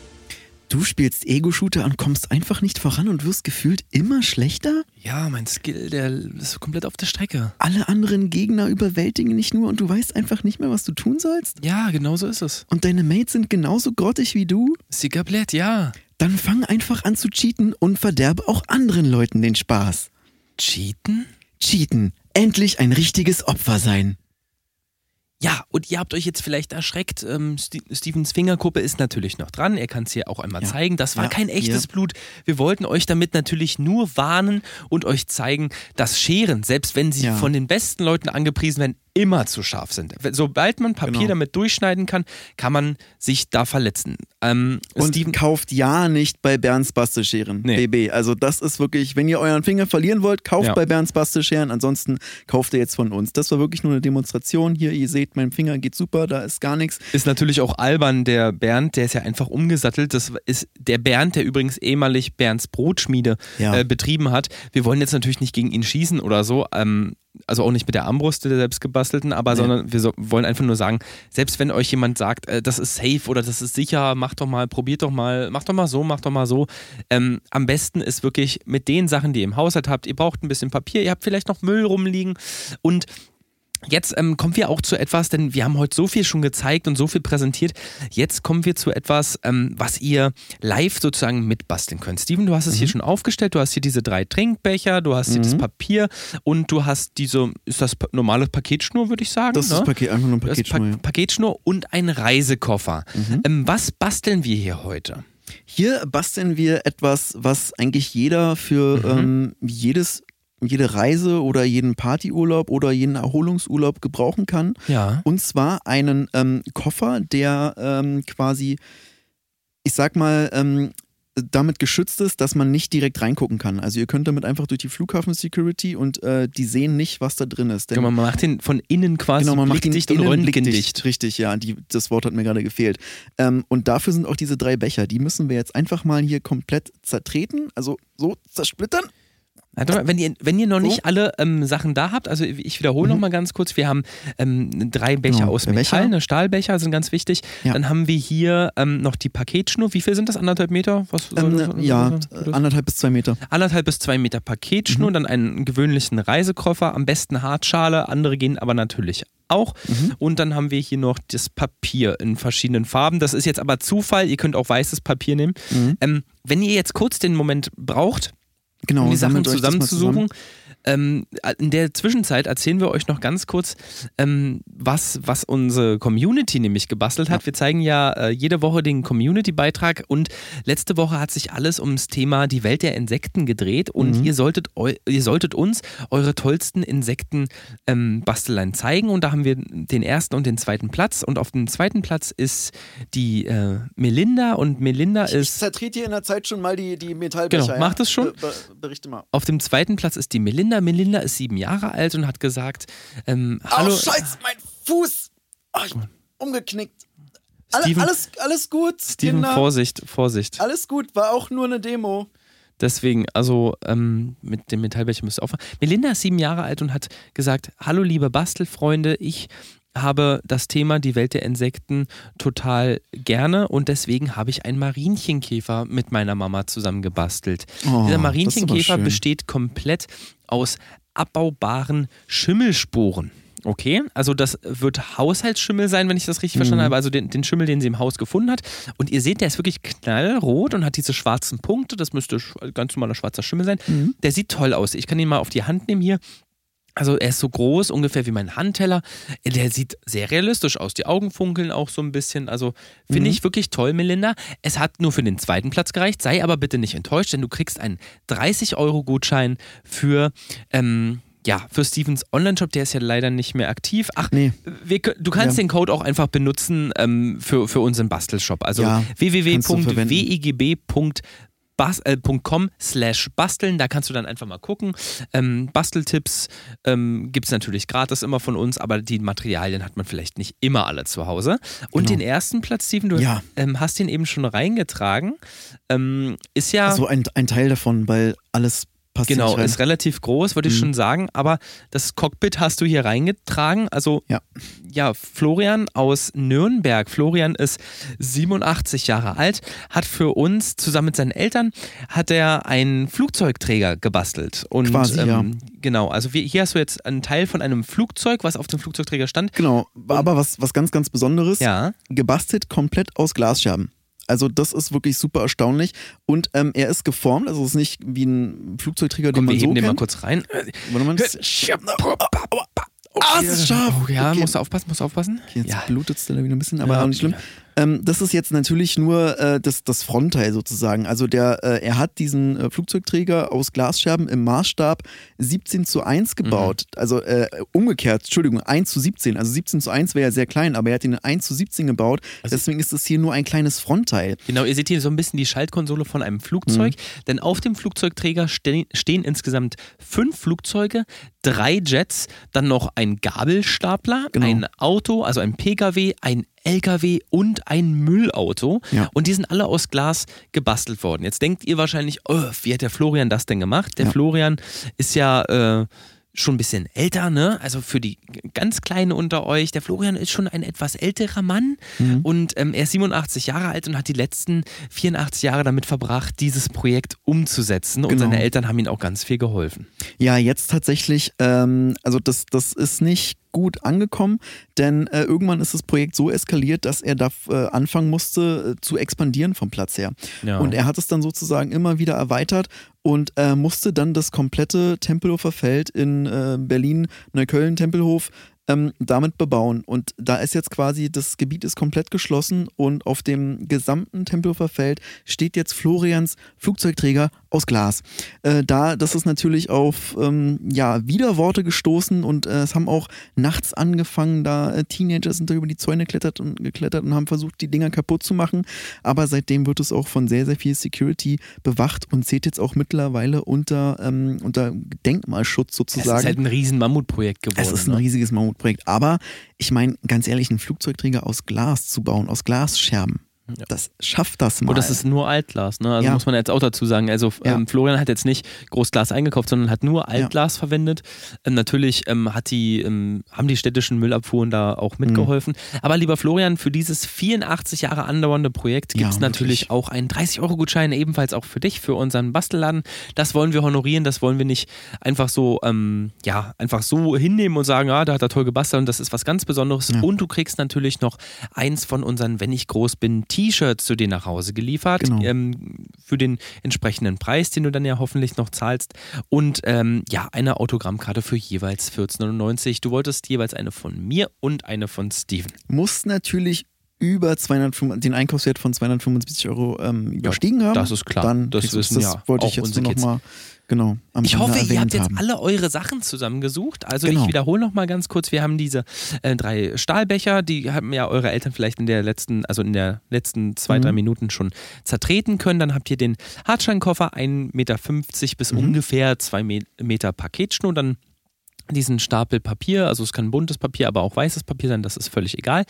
Du spielst Ego-Shooter und kommst einfach nicht voran und wirst gefühlt immer schlechter? Ja, mein Skill, der ist komplett auf der Strecke. Alle anderen Gegner überwältigen dich nur und du weißt einfach nicht mehr, was du tun sollst? Ja, genau so ist es. Und deine Mates sind genauso grottig wie du? Siegerblät, ja. Dann fang einfach an zu cheaten und verderbe auch anderen Leuten den Spaß. Cheaten? Cheaten. Endlich ein richtiges Opfer sein. Ja, und ihr habt euch jetzt vielleicht erschreckt. Ähm, Ste Stevens Fingerkuppe ist natürlich noch dran. Er kann es hier auch einmal Ja. zeigen. Das war Ja, kein echtes hier. Blut. Wir wollten euch damit natürlich nur warnen und euch zeigen, dass Scheren, selbst wenn sie Ja. von den besten Leuten angepriesen werden, immer zu scharf sind. Sobald man Papier Genau. damit durchschneiden kann, kann man sich da verletzen. Ähm, Und Steven, kauft ja nicht bei Bernds Bastelscheren. Nee. BB. Also das ist wirklich, wenn ihr euren Finger verlieren wollt, kauft Ja. bei Bernds Bastelscheren. Ansonsten kauft ihr jetzt von uns. Das war wirklich nur eine Demonstration. Hier, ihr seht, mein Finger geht super, da ist gar nichts. ist natürlich auch albern, der Bernd, der ist ja einfach umgesattelt. Das ist der Bernd, der übrigens ehemalig Bernds Brotschmiede Ja. äh, betrieben hat. Wir wollen jetzt natürlich nicht gegen ihn schießen oder so. Ähm, also auch nicht mit der Armbrust der selbst gebastelten, aber Nee. sondern wir so, wollen einfach nur sagen, selbst wenn euch jemand sagt, äh, das ist safe oder das ist sicher, macht doch mal, probiert doch mal, macht doch mal so, macht doch mal so. Ähm, am besten ist wirklich mit den Sachen, die ihr im Haushalt habt, ihr braucht ein bisschen Papier, ihr habt vielleicht noch Müll rumliegen und Jetzt ähm, kommen wir auch zu etwas, denn wir haben heute so viel schon gezeigt und so viel präsentiert. Jetzt kommen wir zu etwas, ähm, was ihr live sozusagen mitbasteln könnt. Steven, du hast es hier schon aufgestellt. Du hast hier diese drei Trinkbecher, du hast hier das Papier und du hast diese, ist das normale Paketschnur, würde ich sagen? Das ist ne? das Paket, einfach nur ein Das Paket. pa Paketschnur und ein Reisekoffer. Ähm, was basteln wir hier heute? Hier basteln wir etwas, was eigentlich jeder für ähm, jedes, jede Reise oder jeden Partyurlaub oder jeden Erholungsurlaub gebrauchen kann. Ja. Und zwar einen ähm, Koffer, der ähm, quasi, ich sag mal, ähm, damit geschützt ist, dass man nicht direkt reingucken kann. Also ihr könnt damit einfach durch die Flughafen-Security und äh, die sehen nicht, was da drin ist. Denn Genau, man macht den von innen quasi Genau, man macht ihn blickdicht und röntgendicht. Richtig, ja, die, das Wort hat mir gerade gefehlt. Ähm, und dafür sind auch diese drei Becher. Die müssen wir jetzt einfach mal hier komplett zertreten, also so zersplittern. Wenn ihr, wenn ihr noch nicht alle ähm, Sachen da habt, also ich wiederhole noch mal ganz kurz, wir haben ähm, drei Becher Genau, aus Metall, Becher. ne, Stahlbecher sind ganz wichtig. Ja. Dann haben wir hier ähm, noch die Paketschnur. Wie viel sind das? Anderthalb Meter? Was Ähm, das- was ja, das? anderthalb bis zwei Meter. Anderthalb bis zwei Meter Mhm. Paketschnur, dann einen gewöhnlichen Reisekoffer, am besten Hartschale, andere gehen aber natürlich auch. Mhm. Und dann haben wir hier noch das Papier in verschiedenen Farben. Das ist jetzt aber Zufall, ihr könnt auch weißes Papier nehmen. Mhm. Ähm, wenn ihr jetzt kurz den Moment braucht, Genau, um die Sachen zusammenzusuchen. Ähm, in der Zwischenzeit erzählen wir euch noch ganz kurz, ähm, was, was unsere Community nämlich gebastelt hat. Wir zeigen ja äh, jede Woche den Community-Beitrag und letzte Woche hat sich alles ums Thema die Welt der Insekten gedreht und Mhm. ihr, solltet ihr solltet uns eure tollsten Insekten-Basteleien zeigen und da haben wir den ersten und den zweiten Platz und auf dem zweiten Platz ist die äh, Melinda und Melinda Ich, ich ist zertrete hier in der Zeit schon mal die, die Metallbecher. Genau, mach das schon. Be berichte mal. Auf dem zweiten Platz ist die Melinda. Melinda ist sieben Jahre alt und hat gesagt, ähm, hallo. Oh, scheiße, mein Fuß! Oh, ich bin umgeknickt. Steven, alles, alles gut, Steven, Kinder. Vorsicht, Vorsicht. Alles gut, war auch nur eine Demo. Deswegen, also ähm, mit dem Metallbecher müsst ihr aufhören. Melinda ist sieben Jahre alt und hat gesagt: Hallo, liebe Bastelfreunde, ich habe das Thema die Welt der Insekten total gerne und deswegen habe ich einen Marienchenkäfer mit meiner Mama zusammen gebastelt. Oh, Dieser Marienchenkäfer besteht komplett aus abbaubaren Schimmelsporen. Okay, also das wird Haushaltsschimmel sein, wenn ich das richtig Mhm. verstanden habe. Also den, den Schimmel, den sie im Haus gefunden hat. Und ihr seht, der ist wirklich knallrot und hat diese schwarzen Punkte. Das müsste ganz normaler schwarzer Schimmel sein. Mhm. Der sieht toll aus. Ich kann ihn mal auf die Hand nehmen hier. Also er ist so groß, ungefähr wie mein Handteller. Der sieht sehr realistisch aus. Die Augen funkeln auch so ein bisschen. Also finde Mhm. ich wirklich toll, Melinda. Es hat nur für den zweiten Platz gereicht. Sei aber bitte nicht enttäuscht, denn du kriegst einen 30-Euro-Gutschein für, ähm, ja, für Stevens Online-Shop. Der ist ja leider nicht mehr aktiv. Ach, Nee. wir, du kannst Ja. den Code auch einfach benutzen ähm, für, für unseren Bastelshop. Also Ja, www.wigb.com slash basteln. Da kannst du dann einfach mal gucken. Ähm, Basteltipps ähm, gibt es natürlich gratis immer von uns, aber die Materialien hat man vielleicht nicht immer alle zu Hause. Und Genau. den ersten Platz, Steven, du Ja. ähm, hast den eben schon reingetragen. Ähm, ist ja. Also ein, ein Teil davon, weil alles passt Genau, ist relativ groß, würde ich Mhm. schon sagen, aber das Cockpit hast du hier reingetragen. Also, Ja. ja, Florian aus Nürnberg. Florian ist 87 Jahre alt, hat für uns zusammen mit seinen Eltern hat er einen Flugzeugträger gebastelt. Und, Quasi, ja. Genau, also wir, hier hast du jetzt einen Teil von einem Flugzeug, was auf dem Flugzeugträger stand. Genau, aber was, was ganz, ganz Besonderes, Ja, gebastelt komplett aus Glasscherben. Also das ist wirklich super erstaunlich. Und ähm, er ist geformt, also es ist nicht wie ein Flugzeugträger, komm, den wir man so heben den mal kennt. kurz rein. Warte mal. Ah, es ist scharf. Oh, ja, Okay. musst du aufpassen, musst du aufpassen. Okay, jetzt ja. blutet es da wieder ein bisschen, aber Ja. auch nicht schlimm. Ähm, das ist jetzt natürlich nur äh, das, das Frontteil sozusagen. Also der, äh, er hat diesen äh, Flugzeugträger aus Glasscherben im Maßstab 17 zu 1 gebaut. Mhm. Also äh, umgekehrt, Entschuldigung, 1 zu 17. Also 17 zu 1 wäre ja sehr klein, aber er hat ihn in 1 zu 17 gebaut. Also Deswegen ist das hier nur ein kleines Frontteil. Genau, ihr seht hier so ein bisschen die Schaltkonsole von einem Flugzeug, Mhm. denn auf dem Flugzeugträger ste stehen insgesamt fünf Flugzeuge, drei Jets, dann noch ein Gabelstapler, Genau. ein Auto, also ein Pkw, ein LKW und ein Müllauto. Ja. Und die sind alle aus Glas gebastelt worden. Jetzt denkt ihr wahrscheinlich, oh, wie hat der Florian das denn gemacht? Der Ja. Florian ist ja äh, schon ein bisschen älter, ne? Also für die ganz Kleinen unter euch. Der Florian ist schon ein etwas älterer Mann Mhm. und ähm, er ist 87 Jahre alt und hat die letzten 84 Jahre damit verbracht, dieses Projekt umzusetzen. Und Genau. seine Eltern haben ihm auch ganz viel geholfen. Ja, jetzt tatsächlich, ähm, also das, das ist nicht gut angekommen, denn äh, irgendwann ist das Projekt so eskaliert, dass er da äh, anfangen musste äh, zu expandieren vom Platz her. Ja. Und er hat es dann sozusagen immer wieder erweitert und äh, musste dann das komplette Tempelhofer Feld in äh, Berlin, Neukölln, Tempelhof ähm, damit bebauen. Und da ist jetzt quasi, das Gebiet ist komplett geschlossen und auf dem gesamten Tempelhofer Feld steht jetzt Florians Flugzeugträger aus Glas. Äh, da, das ist natürlich auf ähm, ja, Widerworte gestoßen und äh, es haben auch nachts angefangen, da äh, Teenager sind da über die Zäune geklettert und geklettert und haben versucht, die Dinger kaputt zu machen. Aber seitdem wird es auch von sehr, sehr viel Security bewacht und zählt jetzt auch mittlerweile unter, ähm, unter Denkmalschutz es sozusagen. ist halt ein riesen Mammutprojekt geworden. Es ist ein ne? riesiges Mammutprojekt. Aber ich meine, ganz ehrlich, einen Flugzeugträger aus Glas zu bauen, aus Glasscherben, das schafft das mal. Und das ist nur Altglas, ne? Also Ja. muss man jetzt auch dazu sagen. Also Ja. ähm, Florian hat jetzt nicht Großglas eingekauft, sondern hat nur Altglas verwendet. Ähm, natürlich ähm, hat die, ähm, haben die städtischen Müllabfuhren da Mhm. auch mitgeholfen. Aber lieber Florian, für dieses 84 Jahre andauernde Projekt gibt Ja, es natürlich auch einen 30-Euro-Gutschein, ebenfalls auch für dich, für unseren Bastelladen. Das wollen wir honorieren, das wollen wir nicht einfach so, ähm, ja, einfach so hinnehmen und sagen, ah, da hat er toll gebastelt und das ist was ganz Besonderes. Ja. Und du kriegst natürlich noch eins von unseren, wenn ich groß bin, T-Shirts zu dir nach Hause geliefert. Genau. Ähm, für den entsprechenden Preis, den du dann ja hoffentlich noch zahlst. Und ähm, ja, eine Autogrammkarte für jeweils 14,99. Du wolltest jeweils eine von mir und eine von Steven. muss natürlich über 205, den Einkaufswert von 275 Euro ähm, überstiegen haben. das ist klar. Dann Das wissen das ja wollte ich jetzt nochmal genau am Ich hoffe, ihr habt jetzt haben. alle eure Sachen zusammengesucht. Also Genau. ich wiederhole noch mal ganz kurz. Wir haben diese äh, drei Stahlbecher, die haben ja eure Eltern vielleicht in der letzten, also in der letzten zwei, Mhm. drei Minuten schon zertreten können. Dann habt ihr den Hartscheinkoffer, 1,50 Meter bis Mhm. ungefähr 2 Meter Paketschnur. Dann diesen Stapel Papier, also es kann buntes Papier, aber auch weißes Papier sein, das ist völlig egal.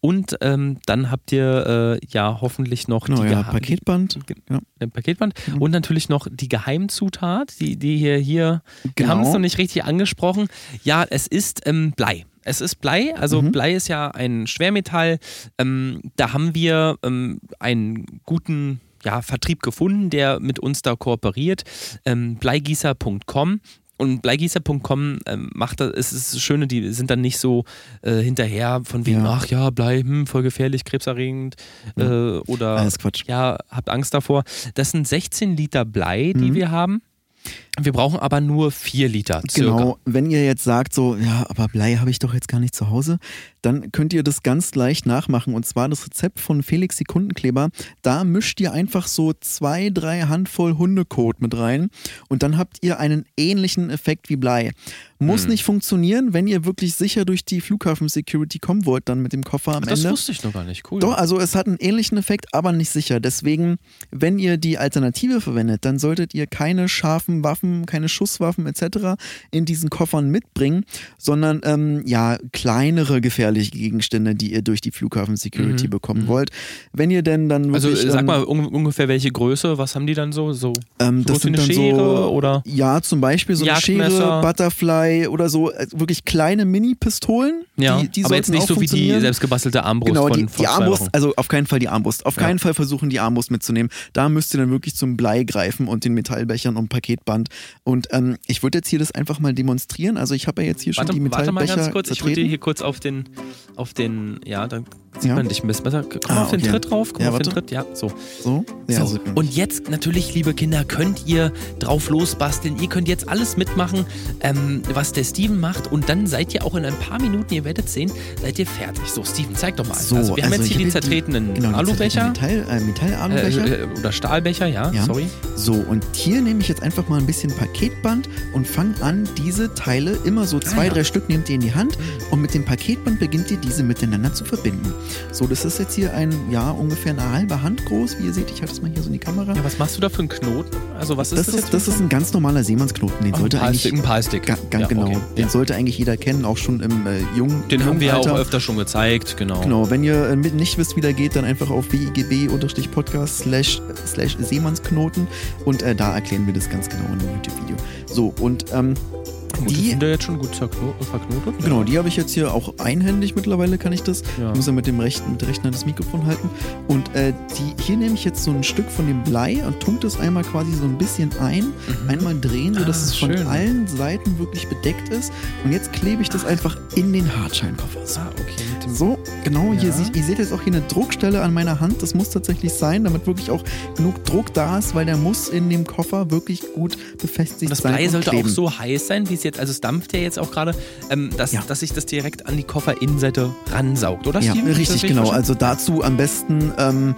Und ähm, dann habt ihr äh, ja hoffentlich noch Genau, die ja, Paketband. Ja. ein Paketband Mhm. und natürlich noch die Geheimzutat, die, die hier, hier wir Genau. haben es noch nicht richtig angesprochen. Ja, es ist ähm, Blei. Es ist Blei, also Mhm. Blei ist ja ein Schwermetall. Ähm, da haben wir ähm, einen guten ja, Vertrieb gefunden, der mit uns da kooperiert. Ähm, bleigießer.com. Und bleigießer.com ähm, macht das, es ist das Schöne, die sind dann nicht so äh, hinterher von wegen, Ja. ach ja, Blei, hm, voll gefährlich, krebserregend äh, oder Alles Quatsch. ja, habt Angst davor. Das sind 16 Liter Blei, die Mhm. wir haben. Wir brauchen aber nur 4 Liter circa. Genau, wenn ihr jetzt sagt, so, ja, aber Blei habe ich doch jetzt gar nicht zu Hause, dann könnt ihr das ganz leicht nachmachen. Und zwar das Rezept von Felix Sekundenkleber. Da mischt ihr einfach so zwei, drei Handvoll Hundekot mit rein und dann habt ihr einen ähnlichen Effekt wie Blei. Muss Hm. nicht funktionieren, wenn ihr wirklich sicher durch die Flughafen-Security kommen wollt, dann mit dem Koffer am Ach, das Ende. wusste ich noch gar nicht. Cool. Doch, also es hat einen ähnlichen Effekt, aber nicht sicher. Deswegen, wenn ihr die Alternative verwendet, dann solltet ihr keine scharfen Waffen, keine Schusswaffen etc. in diesen Koffern mitbringen, sondern ähm, ja kleinere gefährliche Gegenstände, die ihr durch die Flughafen-Security Mhm, bekommen mhm. wollt. Wenn ihr denn dann also wirklich, äh, sag ähm, mal un ungefähr welche Größe, was haben die dann so? So, ähm, so das sind eine dann Schere so, oder? ja, zum Beispiel so eine. Schere, Butterfly oder so, äh, wirklich kleine Mini-Pistolen. Ja, die, die aber jetzt nicht so wie die selbstgebastelte Armbrust Genau, von, die, von die Armbrust, also auf keinen Fall die Armbrust. Auf Ja. keinen Fall versuchen, die Armbrust mitzunehmen. Da müsst ihr dann wirklich zum Blei greifen und den Metallbechern und Paketband. Und ähm, ich würde jetzt hier das einfach mal demonstrieren. Also ich habe ja jetzt hier Warte, schon die warte mal Metallbecher ganz kurz, ich würde zertreten. hier kurz auf den, auf den, ja, dann sieht Ja. man dich ein bisschen besser. Komm Ah, auf den okay. Tritt drauf, komm Ja, auf den warte. Tritt, ja, so. So, ja, so, und jetzt natürlich, liebe Kinder, könnt ihr drauf losbasteln. Ihr könnt jetzt alles mitmachen, ähm, was der Steven macht. Und dann seid ihr auch in ein paar Minuten, ihr werdet sehen, seid ihr fertig. So, Steven, zeig doch mal. So, also, wir haben also jetzt ich hier die zertretenen genau, Alubecher. Metall, äh, Metallalubecher. Äh, äh, oder Stahlbecher, ja, Ja. sorry. So, und hier nehme ich jetzt einfach mal ein bisschen Paketband und fange an, diese Teile, immer so zwei, Ah, drei Stück nehmt ihr in die Hand und mit dem Paketband beginnt ihr diese miteinander zu verbinden. So, das ist jetzt hier ein, ja, ungefähr eine halbe Hand groß. Wie ihr seht, ich halte es mal hier so in die Kamera. Ja, was machst du da für einen Knoten? Also, was ist das, das, ist, das ist ein ganz normaler Seemannsknoten. Den Ach, ein sollte eigentlich. Palstick, ein Palstick. Ga, ga, Ja, genau. okay. Den Ja. sollte eigentlich jeder kennen, auch schon im äh, jungen Den haben jungen wir ja auch öfter schon gezeigt, genau. Genau, wenn ihr äh, nicht wisst, wie der geht, dann einfach auf wigb-podcast slash, slash Seemannsknoten und äh, da erklären wir das ganz genau in einem YouTube-Video. So, und ähm, Gut, die die, sind ja jetzt schon gut verknotet. genau, die habe ich jetzt hier auch einhändig mittlerweile, kann ich das. Ja. Ich muss ja mit dem rechten, mit der rechten Hand das Mikrofon halten. Und äh, die, hier nehme ich jetzt so ein Stück von dem Blei und tunke das einmal quasi so ein bisschen ein, Mhm. einmal drehen, sodass Ah, es von schön. allen Seiten wirklich bedeckt ist. Und jetzt klebe ich das einfach in den Hartscheinkoffer. So. Ah, okay. So, genau, hier Ja. seht, ihr seht jetzt auch hier eine Druckstelle an meiner Hand. Das muss tatsächlich sein, damit wirklich auch genug Druck da ist, weil der muss in dem Koffer wirklich gut befestigt das sein. Blei und sollte kleben. auch so heiß sein, wie es jetzt, also es dampft ja jetzt auch gerade, ähm, dass, Ja. dass sich das direkt an die Kofferinnenseite ransaugt, oder Ja, Steven? Richtig, genau. Also dazu am besten, ähm,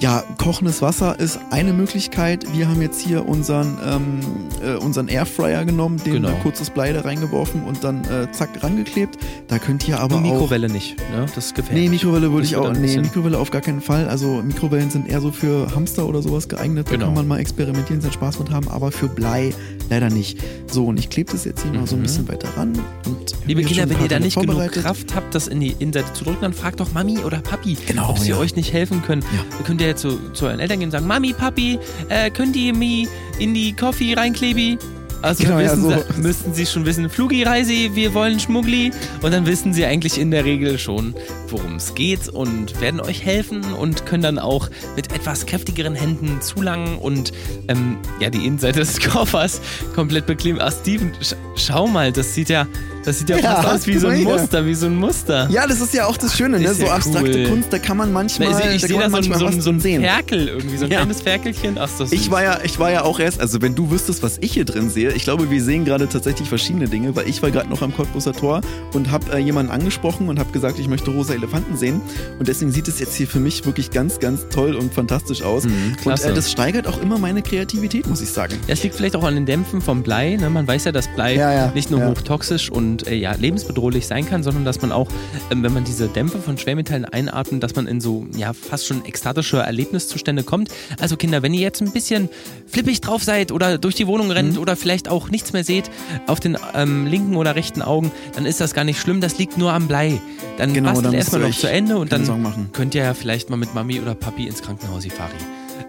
ja, kochendes Wasser ist eine Möglichkeit. Wir haben jetzt hier unseren, ähm, äh, unseren Airfryer genommen, den Genau. da kurzes Blei da reingeworfen und dann äh, zack rangeklebt. Da könnt ihr aber Nur auch Mikrowelle nicht, ne? Das ist gefährlich. Nee, Mikrowelle würde ich auch. Nee, Mikrowelle auf gar keinen Fall. Also Mikrowellen sind eher so für Hamster oder sowas geeignet. Da Genau. kann man mal experimentieren, seinen Spaß mit haben, aber für Blei leider nicht. So, und ich klebe das jetzt hier mal so ein Mhm. bisschen weiter ran. Und Liebe Kinder, wenn ihr da nicht genug. Kraft habt, das in die Innenseite zu drücken, dann fragt doch Mami oder Papi, Genau, ob sie ja. euch nicht helfen können. Ja. Ihr könnt ja jetzt zu, zu euren Eltern gehen und sagen, Mami, Papi, äh, könnt ihr mir in die Coffee reinklebi? Also Genau, ja, so. sie, müssten sie schon wissen, Flugi-Reise, wir wollen Schmuggli. Und dann wissen sie eigentlich in der Regel schon, worum es geht und werden euch helfen und können dann auch mit etwas kräftigeren Händen zulangen und ähm, ja, die Innenseite des Koffers komplett bekleben. Ah, Steven, sch schau mal, das sieht ja, das sieht ja, Ja, fast aus wie so ein. Muster, wie so ein Muster. Ja, das ist ja auch das Schöne, ne? ist So ja abstrakte cool. Kunst, da kann man manchmal, Na, ich ich sehe da man so, so, so ein. Ferkel irgendwie, so ein Ja. kleines Ferkelchen. Ach, so. Ich war, ja, ich war ja auch erst, also wenn du wüsstest, was ich hier drin sehe, ich glaube, wir sehen gerade tatsächlich verschiedene Dinge, weil ich war gerade noch am Cottbuser Tor und habe äh, jemanden angesprochen und habe gesagt, ich möchte rosa Elefanten sehen. Und deswegen sieht es jetzt hier für mich wirklich ganz, ganz toll und fantastisch aus. Mhm, und äh, das steigert auch immer meine Kreativität, muss ich sagen. Ja, es liegt vielleicht auch an den Dämpfen vom Blei. Ne? Man weiß ja, dass Blei nicht nur hochtoxisch und und äh, ja, lebensbedrohlich sein kann, sondern dass man auch, ähm, wenn man diese Dämpfe von Schwermetallen einatmet, dass man in so ja fast schon ekstatische Erlebniszustände kommt. Also Kinder, wenn ihr jetzt ein bisschen flippig drauf seid oder durch die Wohnung rennt mhm. oder vielleicht auch nichts mehr seht auf den ähm, linken oder rechten Augen, dann ist das gar nicht schlimm. Das liegt nur am Blei. Dann genau, bastelt erstmal noch zu Ende und dann könnt ihr ja vielleicht mal mit Mami oder Papi ins Krankenhaus, Ifari.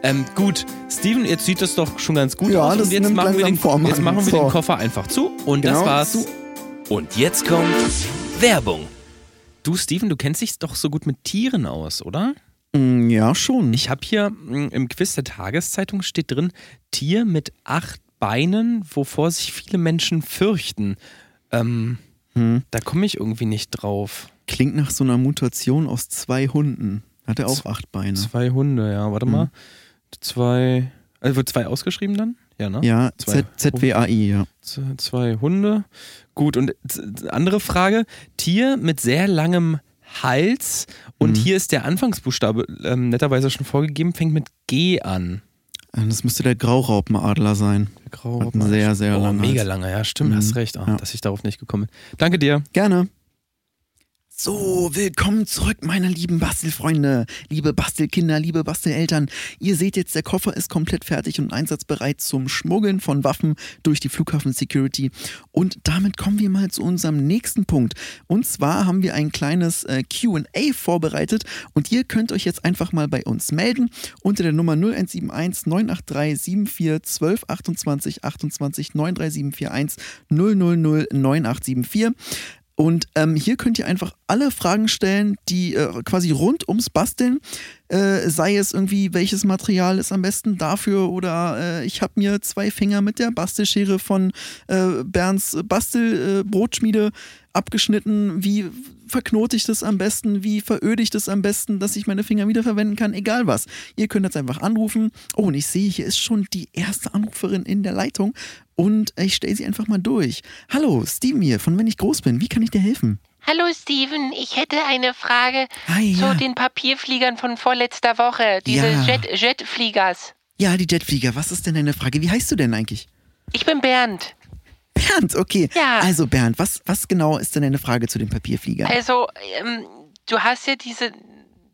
Ähm, gut, Steven, jetzt sieht das doch schon ganz gut ja, aus. Das und jetzt machen wir, den, jetzt machen wir den Koffer einfach zu. Und genau, das war's. Zu. Und jetzt kommt Werbung. Du, Steven, du kennst dich doch so gut mit Tieren aus, oder? Mm, ja, schon. Ich habe hier mm, im Quiz der Tageszeitung steht drin, Tier mit acht Beinen, wovor sich viele Menschen fürchten. Ähm, hm. Da komme ich irgendwie nicht drauf. Klingt nach so einer Mutation aus zwei Hunden. Hat er auch acht Beine. Zwei Hunde, ja. Warte hm. mal. Zwei. Also wird zwei ausgeschrieben dann? Ja, ne? Ja, ZWAI, ja. Zwei Hunde. Gut, und andere Frage. Tier mit sehr langem Hals und mhm. hier ist der Anfangsbuchstabe ähm, netterweise schon vorgegeben, fängt mit G an. Äh, das müsste der Grauraupenadler sein. Der Grauraupenadler. Sehr, sehr oh, lange. Mega lange, ja, stimmt, mhm. hast recht, oh, ja. dass ich darauf nicht gekommen bin. Danke dir. Gerne. So, willkommen zurück, meine lieben Bastelfreunde, liebe Bastelkinder, liebe Basteleltern. Ihr seht jetzt, der Koffer ist komplett fertig und einsatzbereit zum Schmuggeln von Waffen durch die Flughafen Security. Und damit kommen wir mal zu unserem nächsten Punkt. Und zwar haben wir ein kleines äh, QA vorbereitet und ihr könnt euch jetzt einfach mal bei uns melden unter der Nummer 0171 983 74 12 28 28 93741 000 9874. Und ähm, hier könnt ihr einfach alle Fragen stellen, die äh, quasi rund ums Basteln, äh, sei es irgendwie, welches Material ist am besten dafür oder äh, ich habe mir zwei Finger mit der Bastelschere von äh, Bernds Bastelbrotschmiede äh, abgeschnitten. Wie verknote ich das am besten? Wie veröde ich das am besten, dass ich meine Finger wiederverwenden kann? Egal was. Ihr könnt jetzt einfach anrufen. Oh, und ich sehe, hier ist schon die erste Anruferin in der Leitung und ich stelle sie einfach mal durch. Hallo, Steven hier von Wenn ich groß bin. Wie kann ich dir helfen? Hallo Steven, ich hätte eine Frage Hi, zu den Papierfliegern von vorletzter Woche, diese ja. Jet Jetfliegers. Ja, die Jetflieger. Was ist denn deine Frage? Wie heißt du denn eigentlich? Ich bin Bernd. Bernd, okay. Ja. Also Bernd, was, was genau ist denn deine Frage zu den Papierfliegern? Also, ähm, du hast ja diese,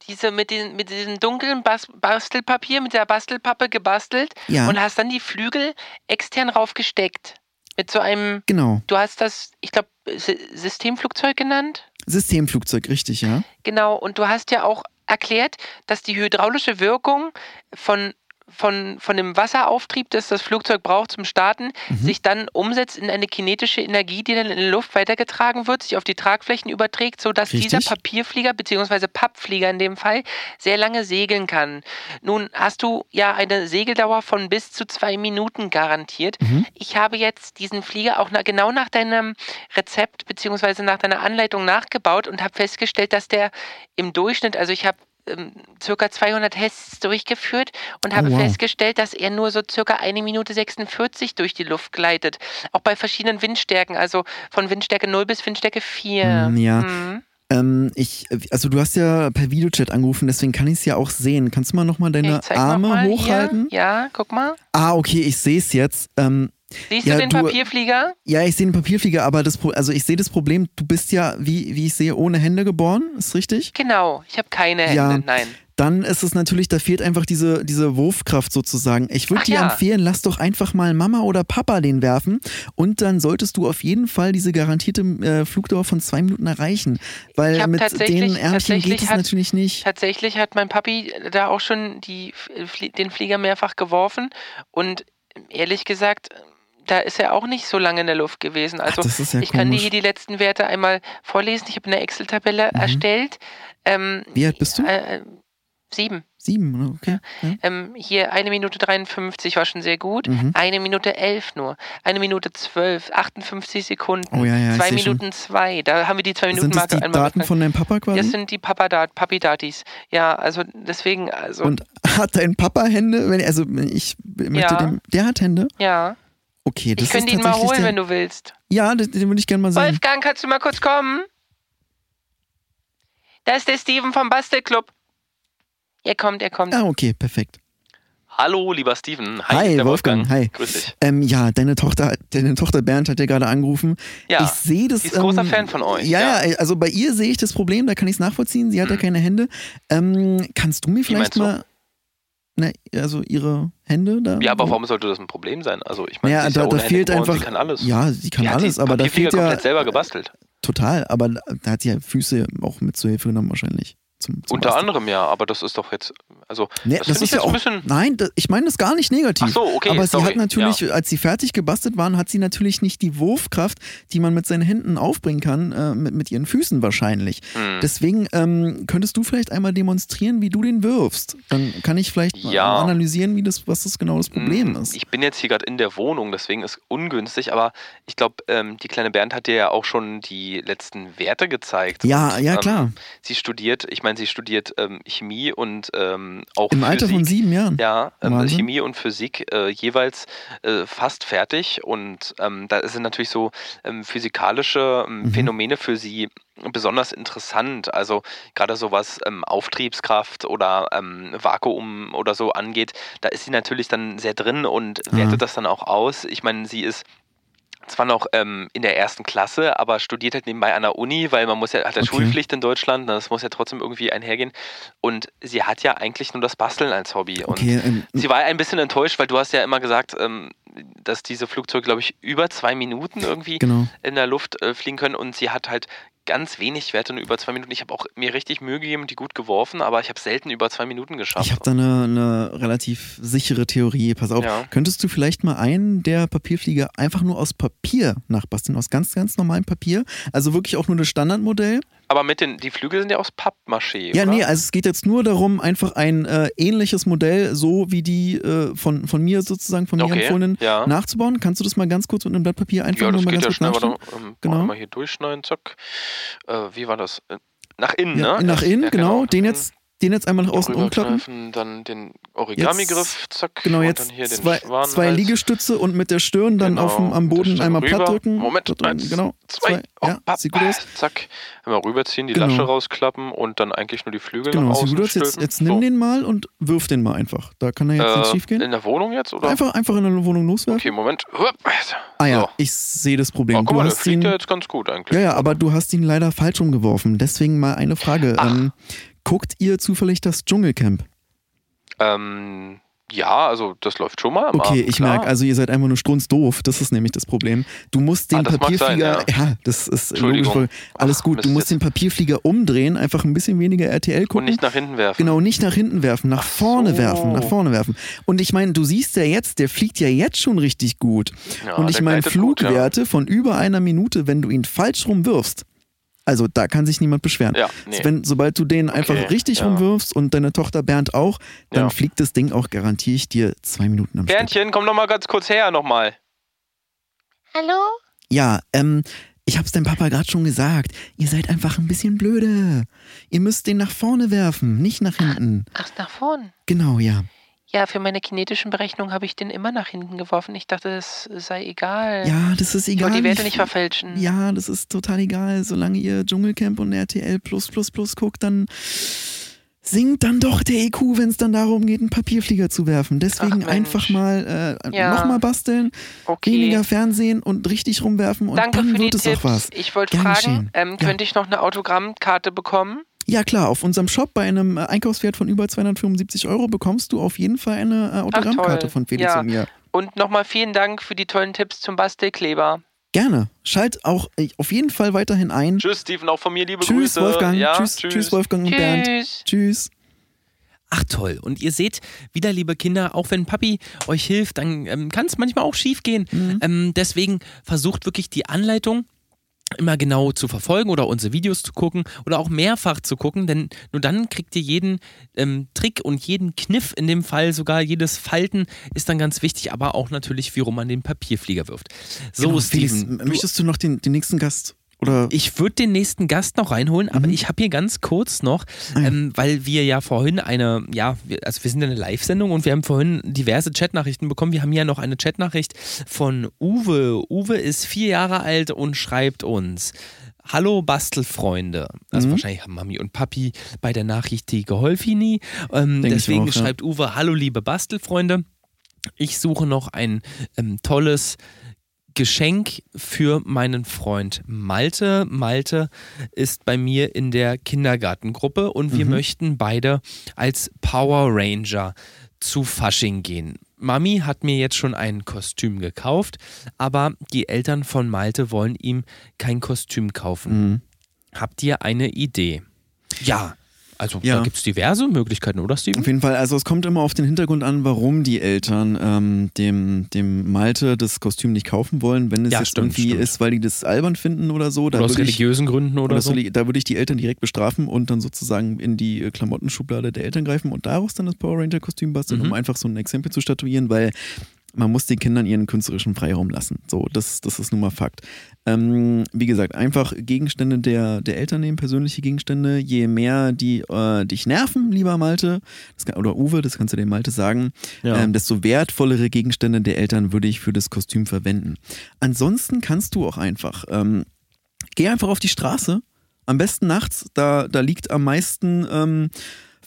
diese mit, den, mit diesem dunklen Bas Bastelpapier, mit der Bastelpappe gebastelt ja. und hast dann die Flügel extern raufgesteckt. Mit so einem. Genau. Du hast das, ich glaube, Systemflugzeug genannt? Systemflugzeug, richtig, ja. Genau, und du hast ja auch erklärt, dass die hydraulische Wirkung von von, von dem Wasserauftrieb, das das Flugzeug braucht zum Starten, mhm. sich dann umsetzt in eine kinetische Energie, die dann in die Luft weitergetragen wird, sich auf die Tragflächen überträgt, sodass Richtig. dieser Papierflieger bzw. Pappflieger in dem Fall sehr lange segeln kann. Nun hast du ja eine Segeldauer von bis zu zwei Minuten garantiert. Mhm. Ich habe jetzt diesen Flieger auch genau nach deinem Rezept bzw. nach deiner Anleitung nachgebaut und habe festgestellt, dass der im Durchschnitt, also ich habe ähm, circa 200 Tests durchgeführt und habe oh, wow. festgestellt, dass er nur so circa eine Minute 46 durch die Luft gleitet. Auch bei verschiedenen Windstärken, also von Windstärke 0 bis Windstärke 4. Mm, ja. Mhm. Ähm, ich, also du hast ja per Videochat angerufen, deswegen kann ich es ja auch sehen. Kannst du mal nochmal deine Arme mal hochhalten? Hier. Ja, guck mal. Ah, okay, ich sehe es jetzt. Ähm, Siehst ja, du den du, Papierflieger? Ja, ich sehe den Papierflieger, aber das, also ich sehe das Problem, du bist ja, wie, wie ich sehe, ohne Hände geboren, ist richtig? Genau, ich habe keine Hände, ja, nein. Dann ist es natürlich, da fehlt einfach diese, diese Wurfkraft sozusagen. Ich würde dir ja. empfehlen, lass doch einfach mal Mama oder Papa den werfen und dann solltest du auf jeden Fall diese garantierte äh, Flugdauer von zwei Minuten erreichen. Weil mit den Ärmchen geht es natürlich nicht. Tatsächlich hat mein Papi da auch schon die, den Flieger mehrfach geworfen und ehrlich gesagt da ist er auch nicht so lange in der Luft gewesen. Also Ach, ja ich kann dir hier die letzten Werte einmal vorlesen. Ich habe eine Excel-Tabelle mhm. erstellt. Ähm, Wie alt bist du? Äh, sieben. Sieben, okay. Ja. Ähm, hier eine Minute 53 war schon sehr gut. Mhm. Eine Minute elf nur. Eine Minute zwölf, 58 Sekunden. Oh, ja, ja, zwei Minuten schon. zwei. Da haben wir die zwei Minuten Marke sind das die Daten von deinem Papa quasi? Das sind die Papa-Dat, Papi-Datis. Ja, also deswegen. Also Und hat dein Papa Hände? Wenn, also ich möchte ja. dem. Der hat Hände? Ja. Okay, das ich könnte ihn mal holen, wenn du willst. Ja, den, den würde ich gerne mal sehen. Wolfgang, kannst du mal kurz kommen? Da ist der Steven vom Bastelclub. Er kommt, er kommt. Ah, okay, perfekt. Hallo, lieber Steven. Hi, Wolfgang. Hi. Grüß dich. Ähm, ja, deine Tochter, deine Tochter Bernd hat ja gerade angerufen. Ja, ich sehe das. Sie ist ähm, großer Fan von euch. Ja, ja, also bei ihr sehe ich das Problem, da kann ich es nachvollziehen. Sie hat hm. ja keine Hände. Ähm, kannst du mir vielleicht mal. Ne, also ihre Hände da. Ja, aber warum sollte das ein Problem sein? Also ich meine, ja, da, ja da fehlt einfach. Sie kann alles. Ja, sie kann alles, aber da fehlt ja. komplett selber gebastelt. Total, aber da hat sie ja Füße auch mit zur Hilfe genommen wahrscheinlich. Zum, zum Unter Basteln. anderem ja, aber das ist doch jetzt, also nee, das, das ist ja auch, nein, das, ich meine das gar nicht negativ. Ach so, okay, aber sorry. sie hat natürlich, ja. als sie fertig gebastelt waren, hat sie natürlich nicht die Wurfkraft, die man mit seinen Händen aufbringen kann, äh, mit, mit ihren Füßen wahrscheinlich. Hm. Deswegen ähm, könntest du vielleicht einmal demonstrieren, wie du den wirfst. Dann kann ich vielleicht ja. analysieren, wie das, was das genau das Problem hm. ist. Ich bin jetzt hier gerade in der Wohnung, deswegen ist es ungünstig, aber ich glaube, ähm, die kleine Bernd hat dir ja auch schon die letzten Werte gezeigt. Ja, und, ja, klar. Ähm, sie studiert, ich meine, sie studiert ähm, Chemie und ähm, auch Im Physik. Alter von sieben Jahren? Ja, ähm, Chemie und Physik äh, jeweils äh, fast fertig und ähm, da sind natürlich so ähm, physikalische ähm, mhm. Phänomene für sie besonders interessant. Also gerade so was ähm, Auftriebskraft oder ähm, Vakuum oder so angeht, da ist sie natürlich dann sehr drin und wertet mhm. das dann auch aus. Ich meine, sie ist zwar noch ähm, in der ersten Klasse, aber studiert halt nebenbei an der Uni, weil man muss ja, hat ja okay. Schulpflicht in Deutschland, das muss ja trotzdem irgendwie einhergehen. Und sie hat ja eigentlich nur das Basteln als Hobby. Okay, und ähm, sie war ein bisschen enttäuscht, weil du hast ja immer gesagt, ähm, dass diese Flugzeuge, glaube ich, über zwei Minuten irgendwie genau. in der Luft äh, fliegen können und sie hat halt ganz wenig Werte, nur über zwei Minuten. Ich habe auch mir richtig Mühe gegeben und die gut geworfen, aber ich habe selten über zwei Minuten geschafft. Ich habe da eine, eine, relativ sichere Theorie. Pass auf, ja. könntest du vielleicht mal einen der Papierflieger einfach nur aus Papier nachbasteln, aus ganz, ganz normalem Papier? Also wirklich auch nur das Standardmodell? Aber mit den, die Flügel sind ja aus Pappmaché. Ja, oder? nee, also es geht jetzt nur darum, einfach ein äh, ähnliches Modell, so wie die äh, von, von mir sozusagen, von mir okay, empfohlenen, ja. nachzubauen. Kannst du das mal ganz kurz mit einem Blatt Papier einfach ja, nur mal geht ganz ja kurz schnell, warte, ähm, genau. Mal hier durchschneiden, zack. Äh, wie war das? Äh, nach innen, ja, ne? Nach innen, ja, genau. genau. Den jetzt den jetzt einmal nach außen umklappen. Dann den Origami-Griff, zack. Genau, jetzt zwei, zwei Liegestütze und mit der Stirn dann genau, auf dem, am Boden einmal rüber. platt drücken. Moment, eins, genau, zwei, zwei. Oh, ja, sieht gut aus. Zack, einmal rüberziehen, die Genau. Lasche rausklappen und dann eigentlich nur die Flügel Genau, nach sieht außen gut aus. Jetzt, jetzt nimm so. den mal und wirf den mal einfach. Da kann er jetzt äh, nicht schief gehen. In der Wohnung jetzt, oder? Einfach, einfach in der Wohnung loswerfen. Okay, Moment. Ah ja, So. ich sehe das Problem. Oh, guck du mal, der hast fliegt ihn, ja jetzt ganz gut eigentlich. ja, ja, aber du hast ihn leider falsch rumgeworfen. Deswegen mal eine Frage. Ach. Ähm, guckt ihr zufällig das Dschungelcamp? Ähm, ja, also das läuft schon mal. Okay, Abend, ich merke, also ihr seid einfach nur strunzdoof. Das ist nämlich das Problem. Du musst den Ah, Papierflieger, sein, ja. das ist Entschuldigung. logisch. Alles Ach, gut. Du Mist musst den Papierflieger umdrehen, einfach ein bisschen weniger RTL Und gucken. nicht nach hinten werfen. Genau, nicht nach hinten werfen, nach Ach vorne so. werfen, nach vorne werfen. Und ich meine, du siehst ja jetzt, der fliegt ja jetzt schon richtig gut. Ja, Und ich meine, gleitet gut, ja. Flugwerte von über einer Minute, wenn du ihn falsch rumwirfst. Also da kann sich niemand beschweren. Ja, nee. Wenn, sobald du den einfach richtig ja. rumwirfst und deine Tochter Bernd auch, dann Ja. fliegt das Ding auch, garantiere ich dir, zwei Minuten am Stück. Berndchen, komm noch mal ganz kurz her nochmal. Hallo? Ja, ähm, ich hab's deinem Papa gerade schon gesagt. Ihr seid einfach ein bisschen blöde. Ihr müsst den nach vorne werfen, nicht nach hinten. Ach, nach vorn. Genau, ja. Ja, für meine kinetischen Berechnungen habe ich den immer nach hinten geworfen. Ich dachte, es sei egal. Ja, das ist ich egal. wollte die Werte nicht verfälschen. Ja, das ist total egal. Solange ihr Dschungelcamp und RTL Plus Plus Plus guckt, dann sinkt dann doch der EQ, wenn es dann darum geht, einen Papierflieger zu werfen. Deswegen einfach mal äh, Ja. nochmal basteln, Okay. weniger Fernsehen und richtig rumwerfen und Danke dann für die wird es Tipps. auch was. Ich wollte fragen, ähm, Ja. könnte ich noch eine Autogrammkarte bekommen? Ja klar, auf unserem Shop bei einem äh, Einkaufswert von über 275 Euro bekommst du auf jeden Fall eine äh, Autogrammkarte von Felix Ja. und mir. Und nochmal vielen Dank für die tollen Tipps zum Bastelkleber. Gerne. Schalt auch äh, auf jeden Fall weiterhin ein. Tschüss, Steven, auch von mir liebe Tschüss, Grüße. Wolfgang. Ja, tschüss, tschüss, Wolfgang und Bernd. Tschüss. Tschüss. Ach toll. Und ihr seht, wieder liebe Kinder, auch wenn Papi euch hilft, dann ähm, kann es manchmal auch schief gehen. Mhm. Ähm, deswegen versucht wirklich die Anleitung immer genau zu verfolgen oder unsere Videos zu gucken oder auch mehrfach zu gucken, denn nur dann kriegt ihr jeden ähm, Trick und jeden Kniff, in dem Fall sogar jedes Falten ist dann ganz wichtig, aber auch natürlich, wie rum man den Papierflieger wirft. So, Genau, Steven, Felix, du, möchtest du noch den, den nächsten Gast oder ich würde den nächsten Gast noch reinholen, aber Mhm. ich habe hier ganz kurz noch, Ah ja. ähm, weil wir ja vorhin eine, ja, also wir sind in einer Live-Sendung und wir haben vorhin diverse Chatnachrichten bekommen. Wir haben hier noch eine Chatnachricht von Uwe. Uwe ist vier Jahre alt und schreibt uns. Hallo Bastelfreunde. Also Mhm. wahrscheinlich haben Mami und Papi bei der Nachricht die Geholfini. Ähm, deswegen auch, ja. schreibt Uwe, hallo liebe Bastelfreunde. Ich suche noch ein ähm, tolles Geschenk für meinen Freund Malte. Malte ist bei mir in der Kindergartengruppe und wir Mhm. möchten beide als Power Ranger zu Fasching gehen. Mami hat mir jetzt schon ein Kostüm gekauft, aber die Eltern von Malte wollen ihm kein Kostüm kaufen. Mhm. Habt ihr eine Idee? Ja, also Ja. da gibt es diverse Möglichkeiten, oder Steven? Auf jeden Fall, also es kommt immer auf den Hintergrund an, warum die Eltern ähm, dem, dem Malte das Kostüm nicht kaufen wollen. Wenn es Ja, jetzt stimmt, irgendwie stimmt. ist, weil die das albern finden oder so, Oder aus würde ich, religiösen Gründen oder, oder so? so, da würde ich die Eltern direkt bestrafen und dann sozusagen in die äh, Klamottenschublade der Eltern greifen und daraus dann das Power Ranger Kostüm basteln, Mhm. um einfach so ein Exempel zu statuieren, weil man muss den Kindern ihren künstlerischen Freiraum lassen. So, das, das ist nun mal Fakt. Ähm, wie gesagt, einfach Gegenstände der, der Eltern nehmen, persönliche Gegenstände. Je mehr die äh, dich nerven, lieber Malte, das kann, oder Uwe, das kannst du dem Malte sagen, Ja. ähm, desto wertvollere Gegenstände der Eltern würde ich für das Kostüm verwenden. Ansonsten kannst du auch einfach, ähm, geh einfach auf die Straße. Am besten nachts, da, da liegt am meisten ähm,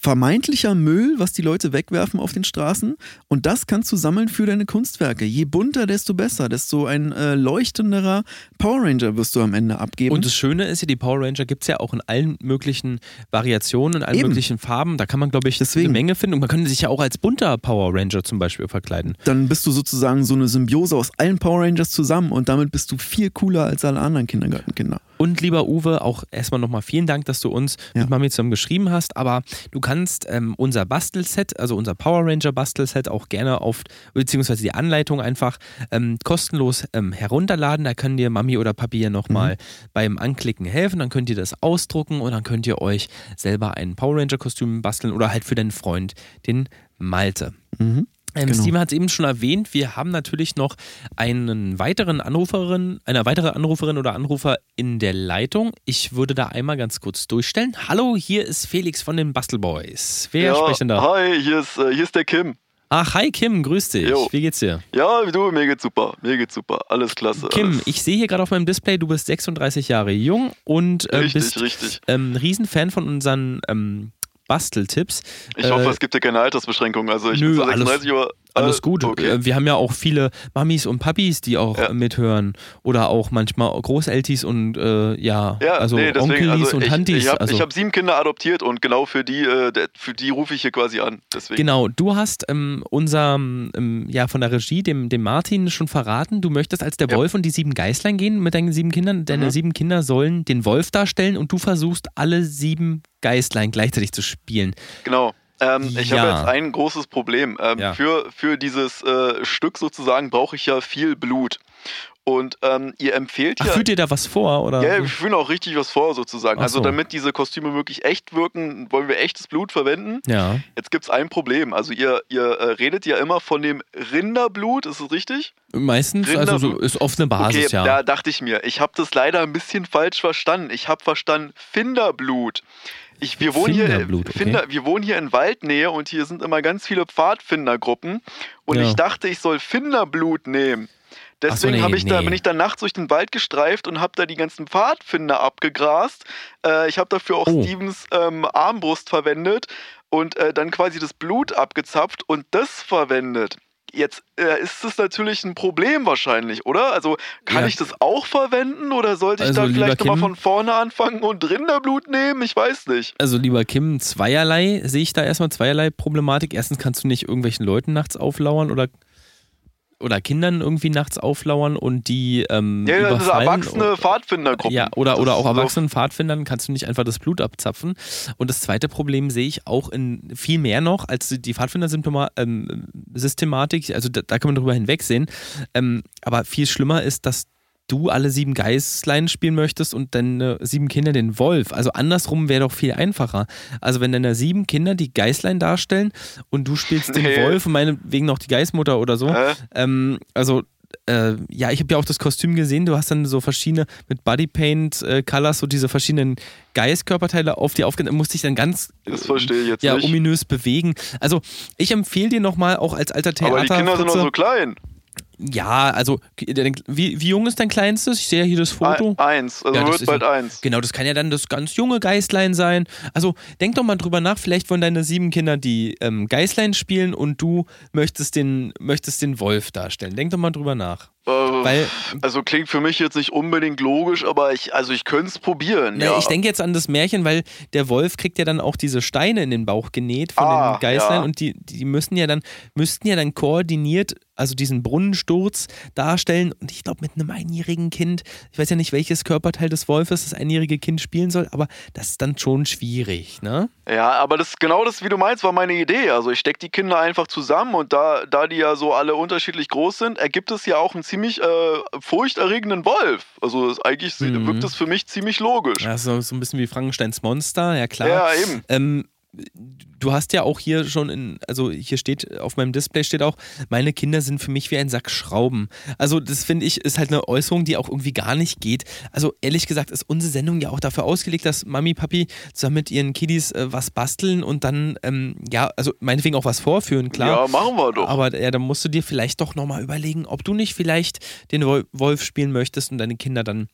vermeintlicher Müll, was die Leute wegwerfen auf den Straßen. Und das kannst du sammeln für deine Kunstwerke. Je bunter, desto besser. Desto ein äh, leuchtenderer Power Ranger wirst du am Ende abgeben. Und das Schöne ist ja, die Power Ranger gibt es ja auch in allen möglichen Variationen, in allen Eben. möglichen Farben. Da kann man, glaube ich, Deswegen. eine Menge finden. Und man könnte sich ja auch als bunter Power Ranger zum Beispiel verkleiden. dann bist du sozusagen so eine Symbiose aus allen Power Rangers zusammen und damit bist du viel cooler als alle anderen Kindergartenkinder. Und lieber Uwe, auch erstmal nochmal vielen Dank, dass du uns Ja. mit Mami zusammen geschrieben hast. Aber du kannst ähm, unser Bastelset, also unser Power Ranger Bastelset, auch gerne auf, beziehungsweise die Anleitung einfach ähm, kostenlos ähm, herunterladen. Da können dir Mami oder Papi ja nochmal beim Anklicken helfen. Dann könnt ihr das ausdrucken und dann könnt ihr euch selber ein Power Ranger Kostüm basteln oder halt für deinen Freund, den Malte. Mhm. Ähm, Genau. Steven hat es eben schon erwähnt, wir haben natürlich noch einen weiteren Anruferin, eine weitere Anruferin oder Anrufer in der Leitung. Ich würde da einmal ganz kurz durchstellen. Hallo, hier ist Felix von den Bastelboys. Wer spricht denn da? Hi, hier ist, äh, hier ist der Kim. Ach, hi Kim, grüß dich. Jo. Wie geht's dir? Ja, du, mir geht's super. Mir geht's super. Alles klasse. Kim, alles. ich sehe hier gerade auf meinem Display, du bist 36 Jahre jung und äh, Richtig, bist richtig. ähm, Riesenfan von unseren ähm, Basteltipps. Ich Äh, hoffe, es gibt ja keine Altersbeschränkung. Also ich nö, bin zwar alles- 36, aber Alles äh, gut. Okay. Äh, Wir haben ja auch viele Mamis und Papis, die auch Ja. mithören. Oder auch manchmal Großeltis und äh, ja, ja, also nee, deswegen, Onkelis also und ich, Tantis. Ich habe also, hab sieben Kinder adoptiert und genau für die, äh, für die rufe ich hier quasi an. Deswegen. Genau, du hast ähm, unserem, ähm, ja, von der Regie, dem, dem Martin, schon verraten, du möchtest als der Ja. Wolf und die sieben Geißlein gehen mit deinen sieben Kindern. Deine Mhm. sieben Kinder sollen den Wolf darstellen und du versuchst, alle sieben Geißlein gleichzeitig zu spielen. Genau. Ähm, ich Ja. habe jetzt ein großes Problem. Ähm, Ja. für, für dieses äh, Stück sozusagen brauche ich ja viel Blut. Und ähm, ihr empfehlt Ach, ja. führt dir da was vor? Oder? Ja, wir führen auch richtig was vor sozusagen. Also so. damit diese Kostüme wirklich echt wirken, wollen wir echtes Blut verwenden. ja. Jetzt gibt es ein Problem. Also ihr, ihr äh, redet ja immer von dem Rinderblut, ist es richtig? Meistens, also so Rinderblut. ist oft eine Basis, okay, ja. da dachte ich mir, ich habe das leider ein bisschen falsch verstanden. Ich habe verstanden Finderblut. Ich, wir, wohnen hier, okay. Finder, wir wohnen hier in Waldnähe und hier sind immer ganz viele Pfadfindergruppen. Und Ja. ich dachte, ich soll Finderblut nehmen. Ach so, Deswegen nee, ich da, nee. bin ich dann nachts durch den Wald gestreift und habe da die ganzen Pfadfinder abgegrast. Äh, ich habe dafür auch Oh. Stevens ähm, Armbrust verwendet und äh, dann quasi das Blut abgezapft und das verwendet. Jetzt äh, ist es natürlich ein Problem wahrscheinlich, oder? Also kann Ja. ich das auch verwenden oder sollte ich Also, da lieber vielleicht nochmal von vorne anfangen und Rinderblut nehmen? Ich weiß nicht. Also lieber Kim, zweierlei sehe ich da erstmal zweierlei Problematik. Erstens kannst du nicht irgendwelchen Leuten nachts auflauern oder oder Kindern irgendwie nachts auflauern und die ähm, Ja, das ist überfallen. erwachsene Pfadfindergruppen. Ja, oder, Das oder auch so- erwachsenen Pfadfindern kannst du nicht einfach das Blut abzapfen. Und das zweite Problem sehe ich auch in viel mehr noch als die Pfadfinder-Systematik. also da, da kann man drüber hinwegsehen. Ähm, aber viel schlimmer ist, dass du alle sieben Geißlein spielen möchtest und deine sieben Kinder den Wolf. Also andersrum wäre doch viel einfacher. Also wenn deine sieben Kinder die Geißlein darstellen und du spielst den Nee. Wolf und meinetwegen noch die Geißmutter oder so. Ähm, also äh, ja, ich habe ja auch das Kostüm gesehen. Du hast dann so verschiedene mit Bodypaint äh, Colors so diese verschiedenen Geißkörperteile auf dir aufgenommen. Musste ich dann ganz Das verstehe ich jetzt ja nicht. ominös bewegen. Also ich empfehle dir nochmal auch als alter Theater. Aber die Kinder sind noch so klein. Ja, also wie, wie jung ist dein Kleinstes? Ich sehe ja hier das Foto. Eins, also Ja, wird bald ja- eins. Genau, das kann ja dann das ganz junge Geißlein sein. Also denk doch mal drüber nach, vielleicht wollen deine sieben Kinder die ähm, Geißlein spielen und du möchtest den, möchtest den Wolf darstellen. Denk doch mal drüber nach. Äh, Weil, also klingt für mich jetzt nicht unbedingt logisch, aber ich, also ich könnte es probieren. ja. ich denke jetzt an das Märchen, weil der Wolf kriegt ja dann auch diese Steine in den Bauch genäht von Ah, den Geißlein ja. und die, die müssen ja dann, müssten ja dann koordiniert, also diesen Brunnensturz darstellen. Und ich glaube, mit einem einjährigen Kind, ich weiß ja nicht, welches Körperteil des Wolfes das einjährige Kind spielen soll, aber das ist dann schon schwierig, ne? Ja, aber das genau das, wie du meinst, war meine Idee. Also ich stecke die Kinder einfach zusammen und da, da die ja so alle unterschiedlich groß sind, ergibt es ja auch einen ziemlich äh, furchterregenden Wolf. Also das, eigentlich Mhm. wirkt es für mich ziemlich logisch. Ja, so, so ein bisschen wie Frankensteins Monster, ja klar. Ja, eben. Ähm, du hast ja auch hier schon in, also hier steht, auf meinem Display steht auch, meine Kinder sind für mich wie ein Sack Schrauben. Also das finde ich, ist halt eine Äußerung, die auch irgendwie gar nicht geht. Also ehrlich gesagt ist unsere Sendung ja auch dafür ausgelegt, dass Mami, Papi zusammen mit ihren Kiddies äh, was basteln und dann, ähm, ja, also meinetwegen auch was vorführen, klar. Ja, machen wir doch. Aber ja, dann musst du dir vielleicht doch nochmal überlegen, ob du nicht vielleicht den Wol- Wolf spielen möchtest und deine Kinder dann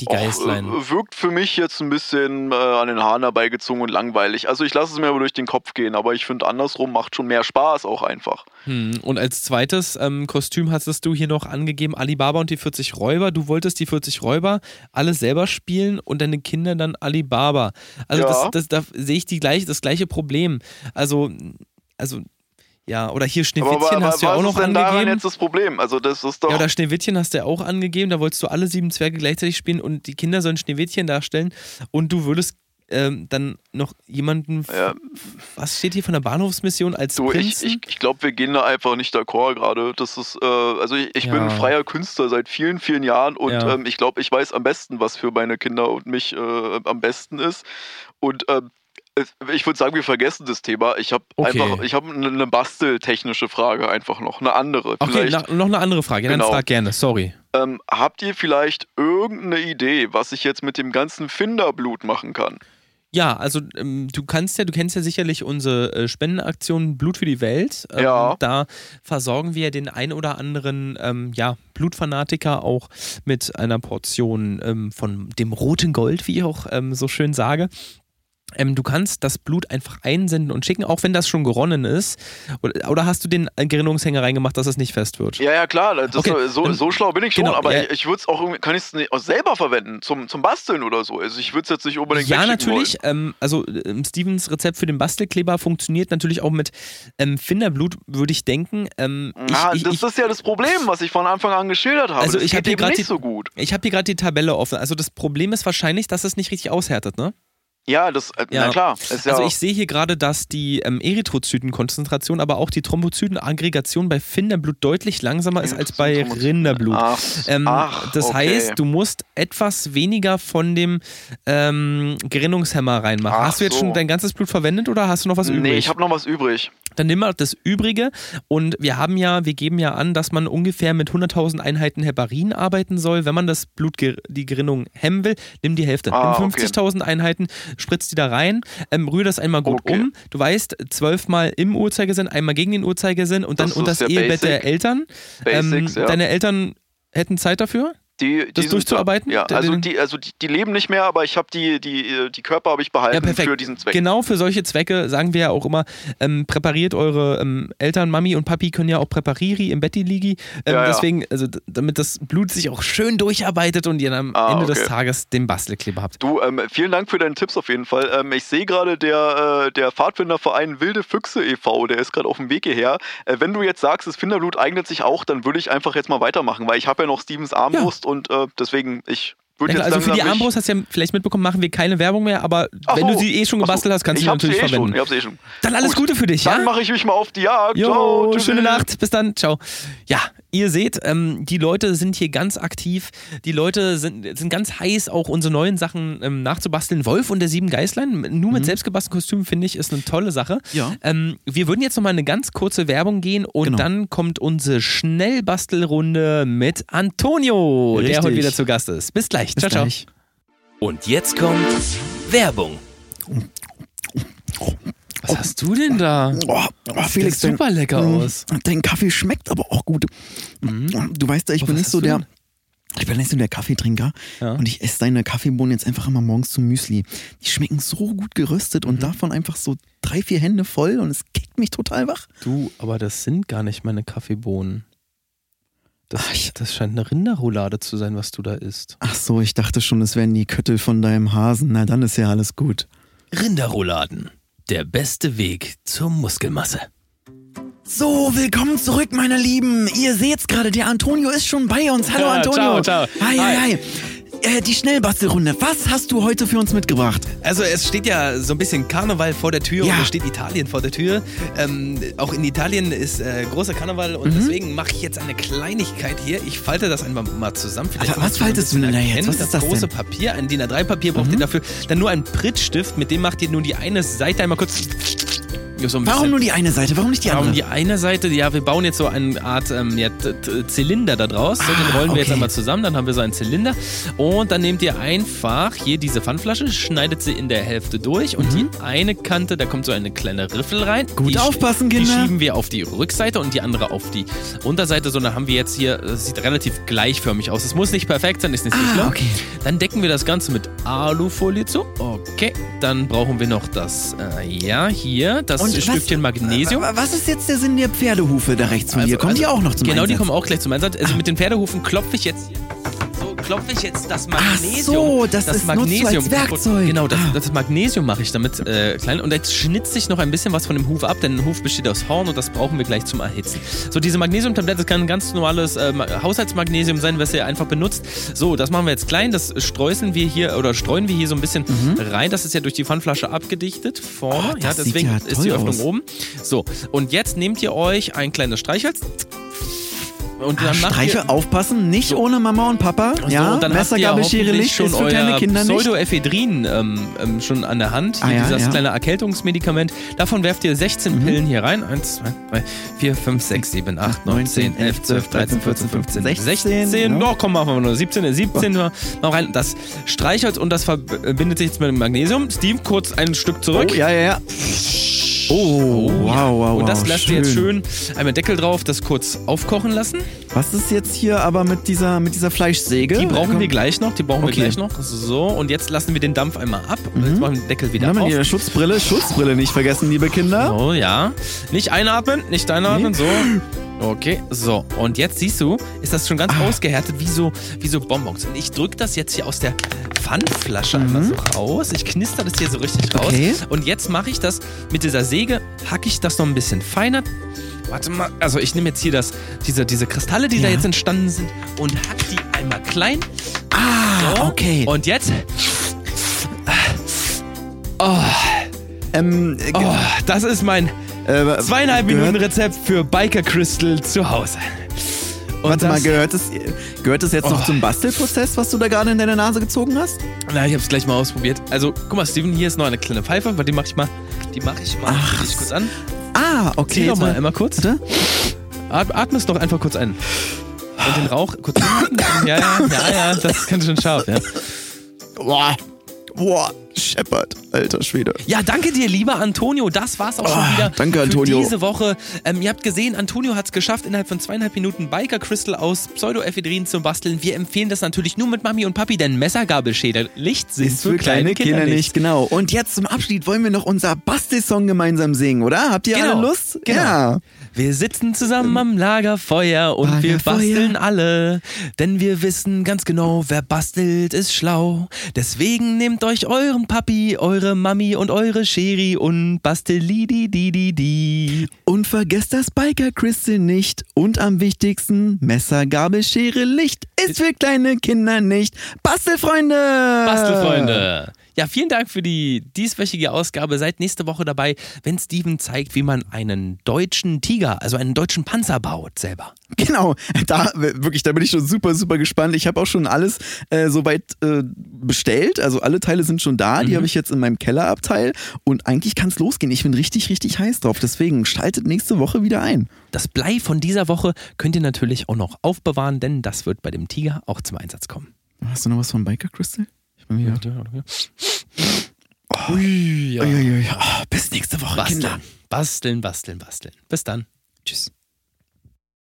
die Och, Geißlein. äh, wirkt für mich jetzt ein bisschen äh, an den Haaren herbeigezogen und langweilig. Also ich lasse es mir aber durch den Kopf gehen, aber ich finde andersrum macht schon mehr Spaß auch einfach. Hm. Und als zweites ähm, Kostüm hattest du hier noch angegeben Alibaba und die 40 Räuber. Du wolltest die 40 Räuber alle selber spielen und deine Kinder dann Alibaba. Also Ja. das, das, da sehe ich die gleich, das gleiche Problem. Also, also ja, oder hier Aber, Schneewittchen aber hast du ja was auch ist noch denn daran angegeben. jetzt das Problem? Also das ist doch... Ja, oder Schneewittchen hast du ja auch angegeben. Da wolltest du alle sieben Zwerge gleichzeitig spielen und die Kinder sollen Schneewittchen darstellen und du würdest ähm, dann noch jemanden, Ja. was steht hier von der Bahnhofsmission als Du, ich, Prinzen? ich, ich glaube, wir gehen da einfach nicht d'accord gerade. Das ist, äh, also ich, ich bin Ja. ein freier Künstler seit vielen, vielen Jahren und ähm, ich glaube, ich weiß am besten, was für meine Kinder und mich äh, am besten ist. Und ähm, ich würde sagen, wir vergessen das Thema. Ich habe Okay. einfach, ich habe eine eine basteltechnische Frage einfach noch, eine andere. Okay, na, noch eine andere Frage. Ja, Genau. Dann frag gerne, sorry. ähm, habt ihr vielleicht irgendeine Idee, was ich jetzt mit dem ganzen Finderblut machen kann? Ja, also ähm, du kannst ja, du kennst ja sicherlich unsere äh, Spendenaktion Blut für die Welt. Ähm, Ja. Da versorgen wir den ein oder anderen ähm, ja, Blutfanatiker auch mit einer Portion ähm, von dem roten Gold, wie ich auch ähm, so schön sage. Ähm, du kannst das Blut einfach einsenden und schicken, auch wenn das schon geronnen ist. Oder, oder hast du den äh, Gerinnungshänger reingemacht, dass es nicht fest wird? Ja, ja, klar, Okay, so, dann- so schlau bin ich schon, genau, aber ja. ich, ich würde es auch kann ich es auch selber verwenden, zum, zum Basteln oder so. Also ich würde es jetzt nicht unbedingt Ja, natürlich. Ähm, also ähm, Stevens Rezept für den Bastelkleber funktioniert natürlich auch mit ähm, Finderblut, würde ich denken. Ähm, Wollen. ich, das ich, ist ja das Problem, was ich von Anfang an geschildert habe. Also das ich hab geht hier grad nicht die- so gut. ich habe hier gerade die Tabelle offen. Also das Problem ist wahrscheinlich, dass es nicht richtig aushärtet, ne? Ja, das, äh, Ja. na klar. Ist ja, Also ich sehe hier gerade, dass die ähm, Erythrozytenkonzentration, aber auch die Thrombozytenaggregation bei Finderblut deutlich langsamer ist als bei. Rinderblut. Ach, Ähm, ach, das okay. heißt, du musst etwas weniger von dem ähm, Gerinnungshemmer reinmachen. Ach hast du jetzt so. schon dein ganzes Blut verwendet oder hast du noch was übrig? Nee, ich habe noch was übrig. Dann nimm mal das Übrige und wir haben ja, wir geben ja an, dass man ungefähr mit 100.000 Einheiten Heparin arbeiten soll. Wenn man das Blut, die Gerinnung hemmen will, nimm die Hälfte. Ah, nimm okay. 50.000 Einheiten, spritz die da rein, ähm, rühr das einmal gut Okay. um. Du weißt, zwölfmal im Uhrzeigersinn, einmal gegen den Uhrzeigersinn und dann Das ist das Ehebett basic. der Eltern. Basics, ja. Deine Eltern hätten Zeit dafür? Die, das sind- durchzuarbeiten? Ja, also die, also die, die leben nicht mehr, aber ich habe die, die, die Körper habe ich behalten Ja, für diesen Zweck. Genau für solche Zwecke sagen wir ja auch immer, ähm, präpariert eure ähm, Eltern, Mami und Papi können ja auch Präpariri im Betti liegen. Ähm, Ja, ja. Deswegen, also damit das Blut sich auch schön durcharbeitet und ihr am Ah, Ende des okay. Tages den Bastelkleber habt. Du, ähm, vielen Dank für deine Tipps auf jeden Fall. Ähm, ich sehe gerade, der, äh, der Pfadfinderverein Wilde Füchse e.V., der ist gerade auf dem Weg hierher. Äh, wenn du jetzt sagst, das Finderblut eignet sich auch, dann würde ich einfach jetzt mal weitermachen, weil ich habe ja noch Stevens Armbrust und äh, deswegen, ich würde jetzt also für die Armbrust hast du ja vielleicht mitbekommen, machen wir keine Werbung mehr, aber Ach wenn so. du sie eh schon gebastelt hast, kannst du sie natürlich eh verwenden. Schon. Ich hab's eh schon. Dann alles Gut. Gute für dich, Dann ja? mache ich mich mal auf die Jagd. Jo, Ciao, tschüssi. schöne Nacht, bis dann, ciao. Ja, ihr seht, ähm, die Leute sind hier ganz aktiv. Die Leute sind, sind ganz heiß, auch unsere neuen Sachen ähm, nachzubasteln. Wolf und der sieben Geißlein, nur mit selbstgebastelten Kostümen, finde ich, ist eine tolle Sache. Ja. Ähm, wir würden jetzt nochmal eine ganz kurze Werbung gehen und Genau. dann kommt unsere Schnellbastelrunde mit Antonio, der Richtig. heute wieder zu Gast ist. Bis gleich. Bis ciao, ciao. gleich. Und jetzt kommt Werbung. Was hast du denn da? Oh, oh, Felix, sieht super lecker dein, aus. Dein Kaffee schmeckt aber auch gut. Du weißt ja, ich Oh, bin nicht so der. Ich bin nicht so der Kaffeetrinker Ja. und ich esse deine Kaffeebohnen jetzt einfach immer morgens zum Müsli. Die schmecken so gut geröstet Mhm. und davon einfach so drei, vier Hände voll und es kickt mich total wach. Du, aber das sind gar nicht meine Kaffeebohnen. Das, Ach, das scheint eine Rinderroulade zu sein, was du da isst. Ach so, ich dachte schon, es wären die Köttel von deinem Hasen. Na, dann ist ja alles gut. Rinderrouladen. Der beste Weg zur Muskelmasse. So, willkommen zurück, meine Lieben. Ihr seht's gerade, der Antonio ist schon bei uns. Hallo, Ja, Antonio. ciao, ciao. Hi, Hi. hi, hi. Äh, die Schnellbastelrunde. Was hast du heute für uns mitgebracht? Also es steht ja so ein bisschen Karneval vor der Tür Ja. und es steht Italien vor der Tür. Ähm, auch in Italien ist äh, großer Karneval und deswegen mache ich jetzt eine Kleinigkeit hier. Ich falte das einmal mal zusammen. Vielleicht kannst was faltest du denn da jetzt? Was das ist das große denn? Papier, ein DIN A3-Papier braucht ihr dafür. Dann nur einen Prittstift, mit dem macht ihr nur die eine Seite einmal kurz... So ein Warum nur die eine Seite? Warum nicht die Warum andere? die eine Seite, ja, wir bauen jetzt so eine Art ähm, ja, Zylinder da draus. So, den Ah, rollen wir jetzt okay. einmal zusammen, dann haben wir so einen Zylinder. Und dann nehmt ihr einfach hier diese Pfandflasche, schneidet sie in der Hälfte durch und die eine Kante, da kommt so eine kleine Riffel rein. Mhm. Gut die, aufpassen, Die Kinder. schieben wir auf die Rückseite und die andere auf die Unterseite. So, dann haben wir jetzt hier, das sieht relativ gleichförmig aus. Es muss nicht perfekt sein, ist nicht Ah, schlimm. okay. Dann decken wir das Ganze mit Alufolie zu. Okay, dann brauchen wir noch das, äh, ja, hier, das Und was- Stückchen Magnesium. Wa- Was ist jetzt der Sinn der Pferdehufe da rechts von dir? Kommen die auch noch zum Genau, Einsatz? die kommen auch gleich zum Einsatz. Also mit den Pferdehufen klopfe ich jetzt hier. Klopfe ich jetzt das Magnesium. so, das ist- nutzt du als Werkzeug. Genau, das, Ah. das Magnesium mache ich damit äh, klein. Und jetzt schnitze ich noch ein bisschen was von dem Huf ab, denn ein Huf besteht aus Horn und das brauchen wir gleich zum Erhitzen. So, diese Magnesiumtablette kann ein ganz normales ähm, Haushaltsmagnesium sein, was ihr einfach benutzt. So, das machen wir jetzt klein. Das streuseln wir hier oder streuen wir hier so ein bisschen rein. Das ist ja durch die Pfandflasche abgedichtet vorne. Mhm. Oh, das ja, deswegen ja ist die Öffnung aus. oben. So, und jetzt nehmt ihr euch ein kleines Streichholz. Und Ah, dann ihr, Streiche aufpassen, nicht So. ohne Mama und Papa. so, ja, und dann Messer, habt ihr Gabel, Schere, Licht schon euer Kinder nicht. Pseudoephedrin ähm, ähm, schon an der Hand. Ah, ja, dieses ja. kleine Erkältungsmedikament. Davon werft ihr 16 Mhm. Pillen hier rein. 1, 2, 3, 4, 5, 6, 7, 8, 9, 10, 11, 12, 13, 14, 15, 16. 16, Oh, komm, machen wir nur 17, 17 noch rein. Das Streichholz und das verbindet sich jetzt mit dem Magnesium. Steve, kurz ein Stück zurück. Oh, ja, ja, ja. Oh, wow, wow, Und das wow, lasst ihr jetzt schön einmal Deckel drauf, das kurz aufkochen lassen. Was ist jetzt hier aber mit dieser, mit dieser Fleischsäge? Die brauchen wir gleich noch, die brauchen Okay. wir gleich noch. So, und jetzt lassen wir den Dampf einmal ab. Und jetzt machen wir den Deckel wieder auf. ihrer Schutzbrille, Schutzbrille nicht vergessen, liebe Kinder. So, ja. Nicht einatmen, nicht einatmen, so. Okay, so. Und jetzt siehst du, ist das schon ganz Ah. ausgehärtet, wie so, wie so Bonbons. Und ich drücke das jetzt hier aus der Pfandflasche einmal so raus. Ich knister das hier so richtig raus. Mhm. Okay. Und jetzt mache ich das mit dieser Säge, hacke ich das noch ein bisschen feiner. Warte mal, also ich nehme jetzt hier das, diese, diese Kristalle, die da Ja. jetzt entstanden sind, und hack die einmal klein. Ah, So. okay. Und jetzt. Oh, ähm, äh, oh, das ist mein äh, zweieinhalb Minuten Rezept für Biker Crystal zu Hause. Und Warte mal, gehört es, gehört es jetzt noch Oh. zum Bastelprozess, was du da gerade in deine Nase gezogen hast? Na, ich hab's gleich mal ausprobiert. Also, guck mal, Steven, hier ist noch eine kleine Pfeife, weil die mach ich mal. Die mache ich mal. Ach, ich kurz an. Ah, okay. Zieh doch mal einmal kurz. At atme es doch einfach kurz ein. Und den Rauch kurz. Ja, ja, ja, ja, das ist ganz schön scharf, ja. Boah, boah, scheppert, alter Schwede. Ja, danke dir, lieber Antonio. Das war's auch schon Oh, wieder danke, für Antonio. diese Woche. Ähm, ihr habt gesehen, Antonio hat es geschafft, innerhalb von zweieinhalb Minuten Biker Crystal aus Pseudoephedrin zu basteln. Wir empfehlen das natürlich nur mit Mami und Papi, denn Messergabelschäder Licht sind Ist für kleine Kinder nicht, genau. Und jetzt zum Abschied wollen wir noch unser Bastelsong gemeinsam singen, oder? Habt ihr Genau, alle Lust? genau. Ja. Wir sitzen zusammen am Lagerfeuer und wir Lagerfeuer. basteln alle. Denn wir wissen ganz genau, wer bastelt, ist schlau. Deswegen nehmt euch euren Papi, eure Mami und eure Scheri und bastelidi di di di. Und vergesst das Biker Crystal nicht. Und am wichtigsten, Messer, Gabel, Schere, Licht. Ist für kleine Kinder nicht. Bastelfreunde! Bastelfreunde. Ja, vielen Dank für die dieswöchige Ausgabe. Seid nächste Woche dabei, wenn Steven zeigt, wie man einen deutschen Tiger, also einen deutschen Panzer baut selber. Genau, da wirklich, da bin ich schon super, super gespannt. Ich habe auch schon alles äh, soweit äh, bestellt. Also alle Teile sind schon da. Die habe ich jetzt in meinem Kellerabteil. Und eigentlich kann es losgehen. Ich bin richtig, richtig heiß drauf. Deswegen schaltet nächste Woche wieder ein. Das Blei von dieser Woche könnt ihr natürlich auch noch aufbewahren, denn das wird bei dem Tiger auch zum Einsatz kommen. Hast du noch was von Biker Crystal? Ich bin wieder. Oh, Ui, ja. Uiuiui. Oh, bis nächste Woche, Kinder. Basteln, basteln, basteln, basteln. Bis dann. Tschüss.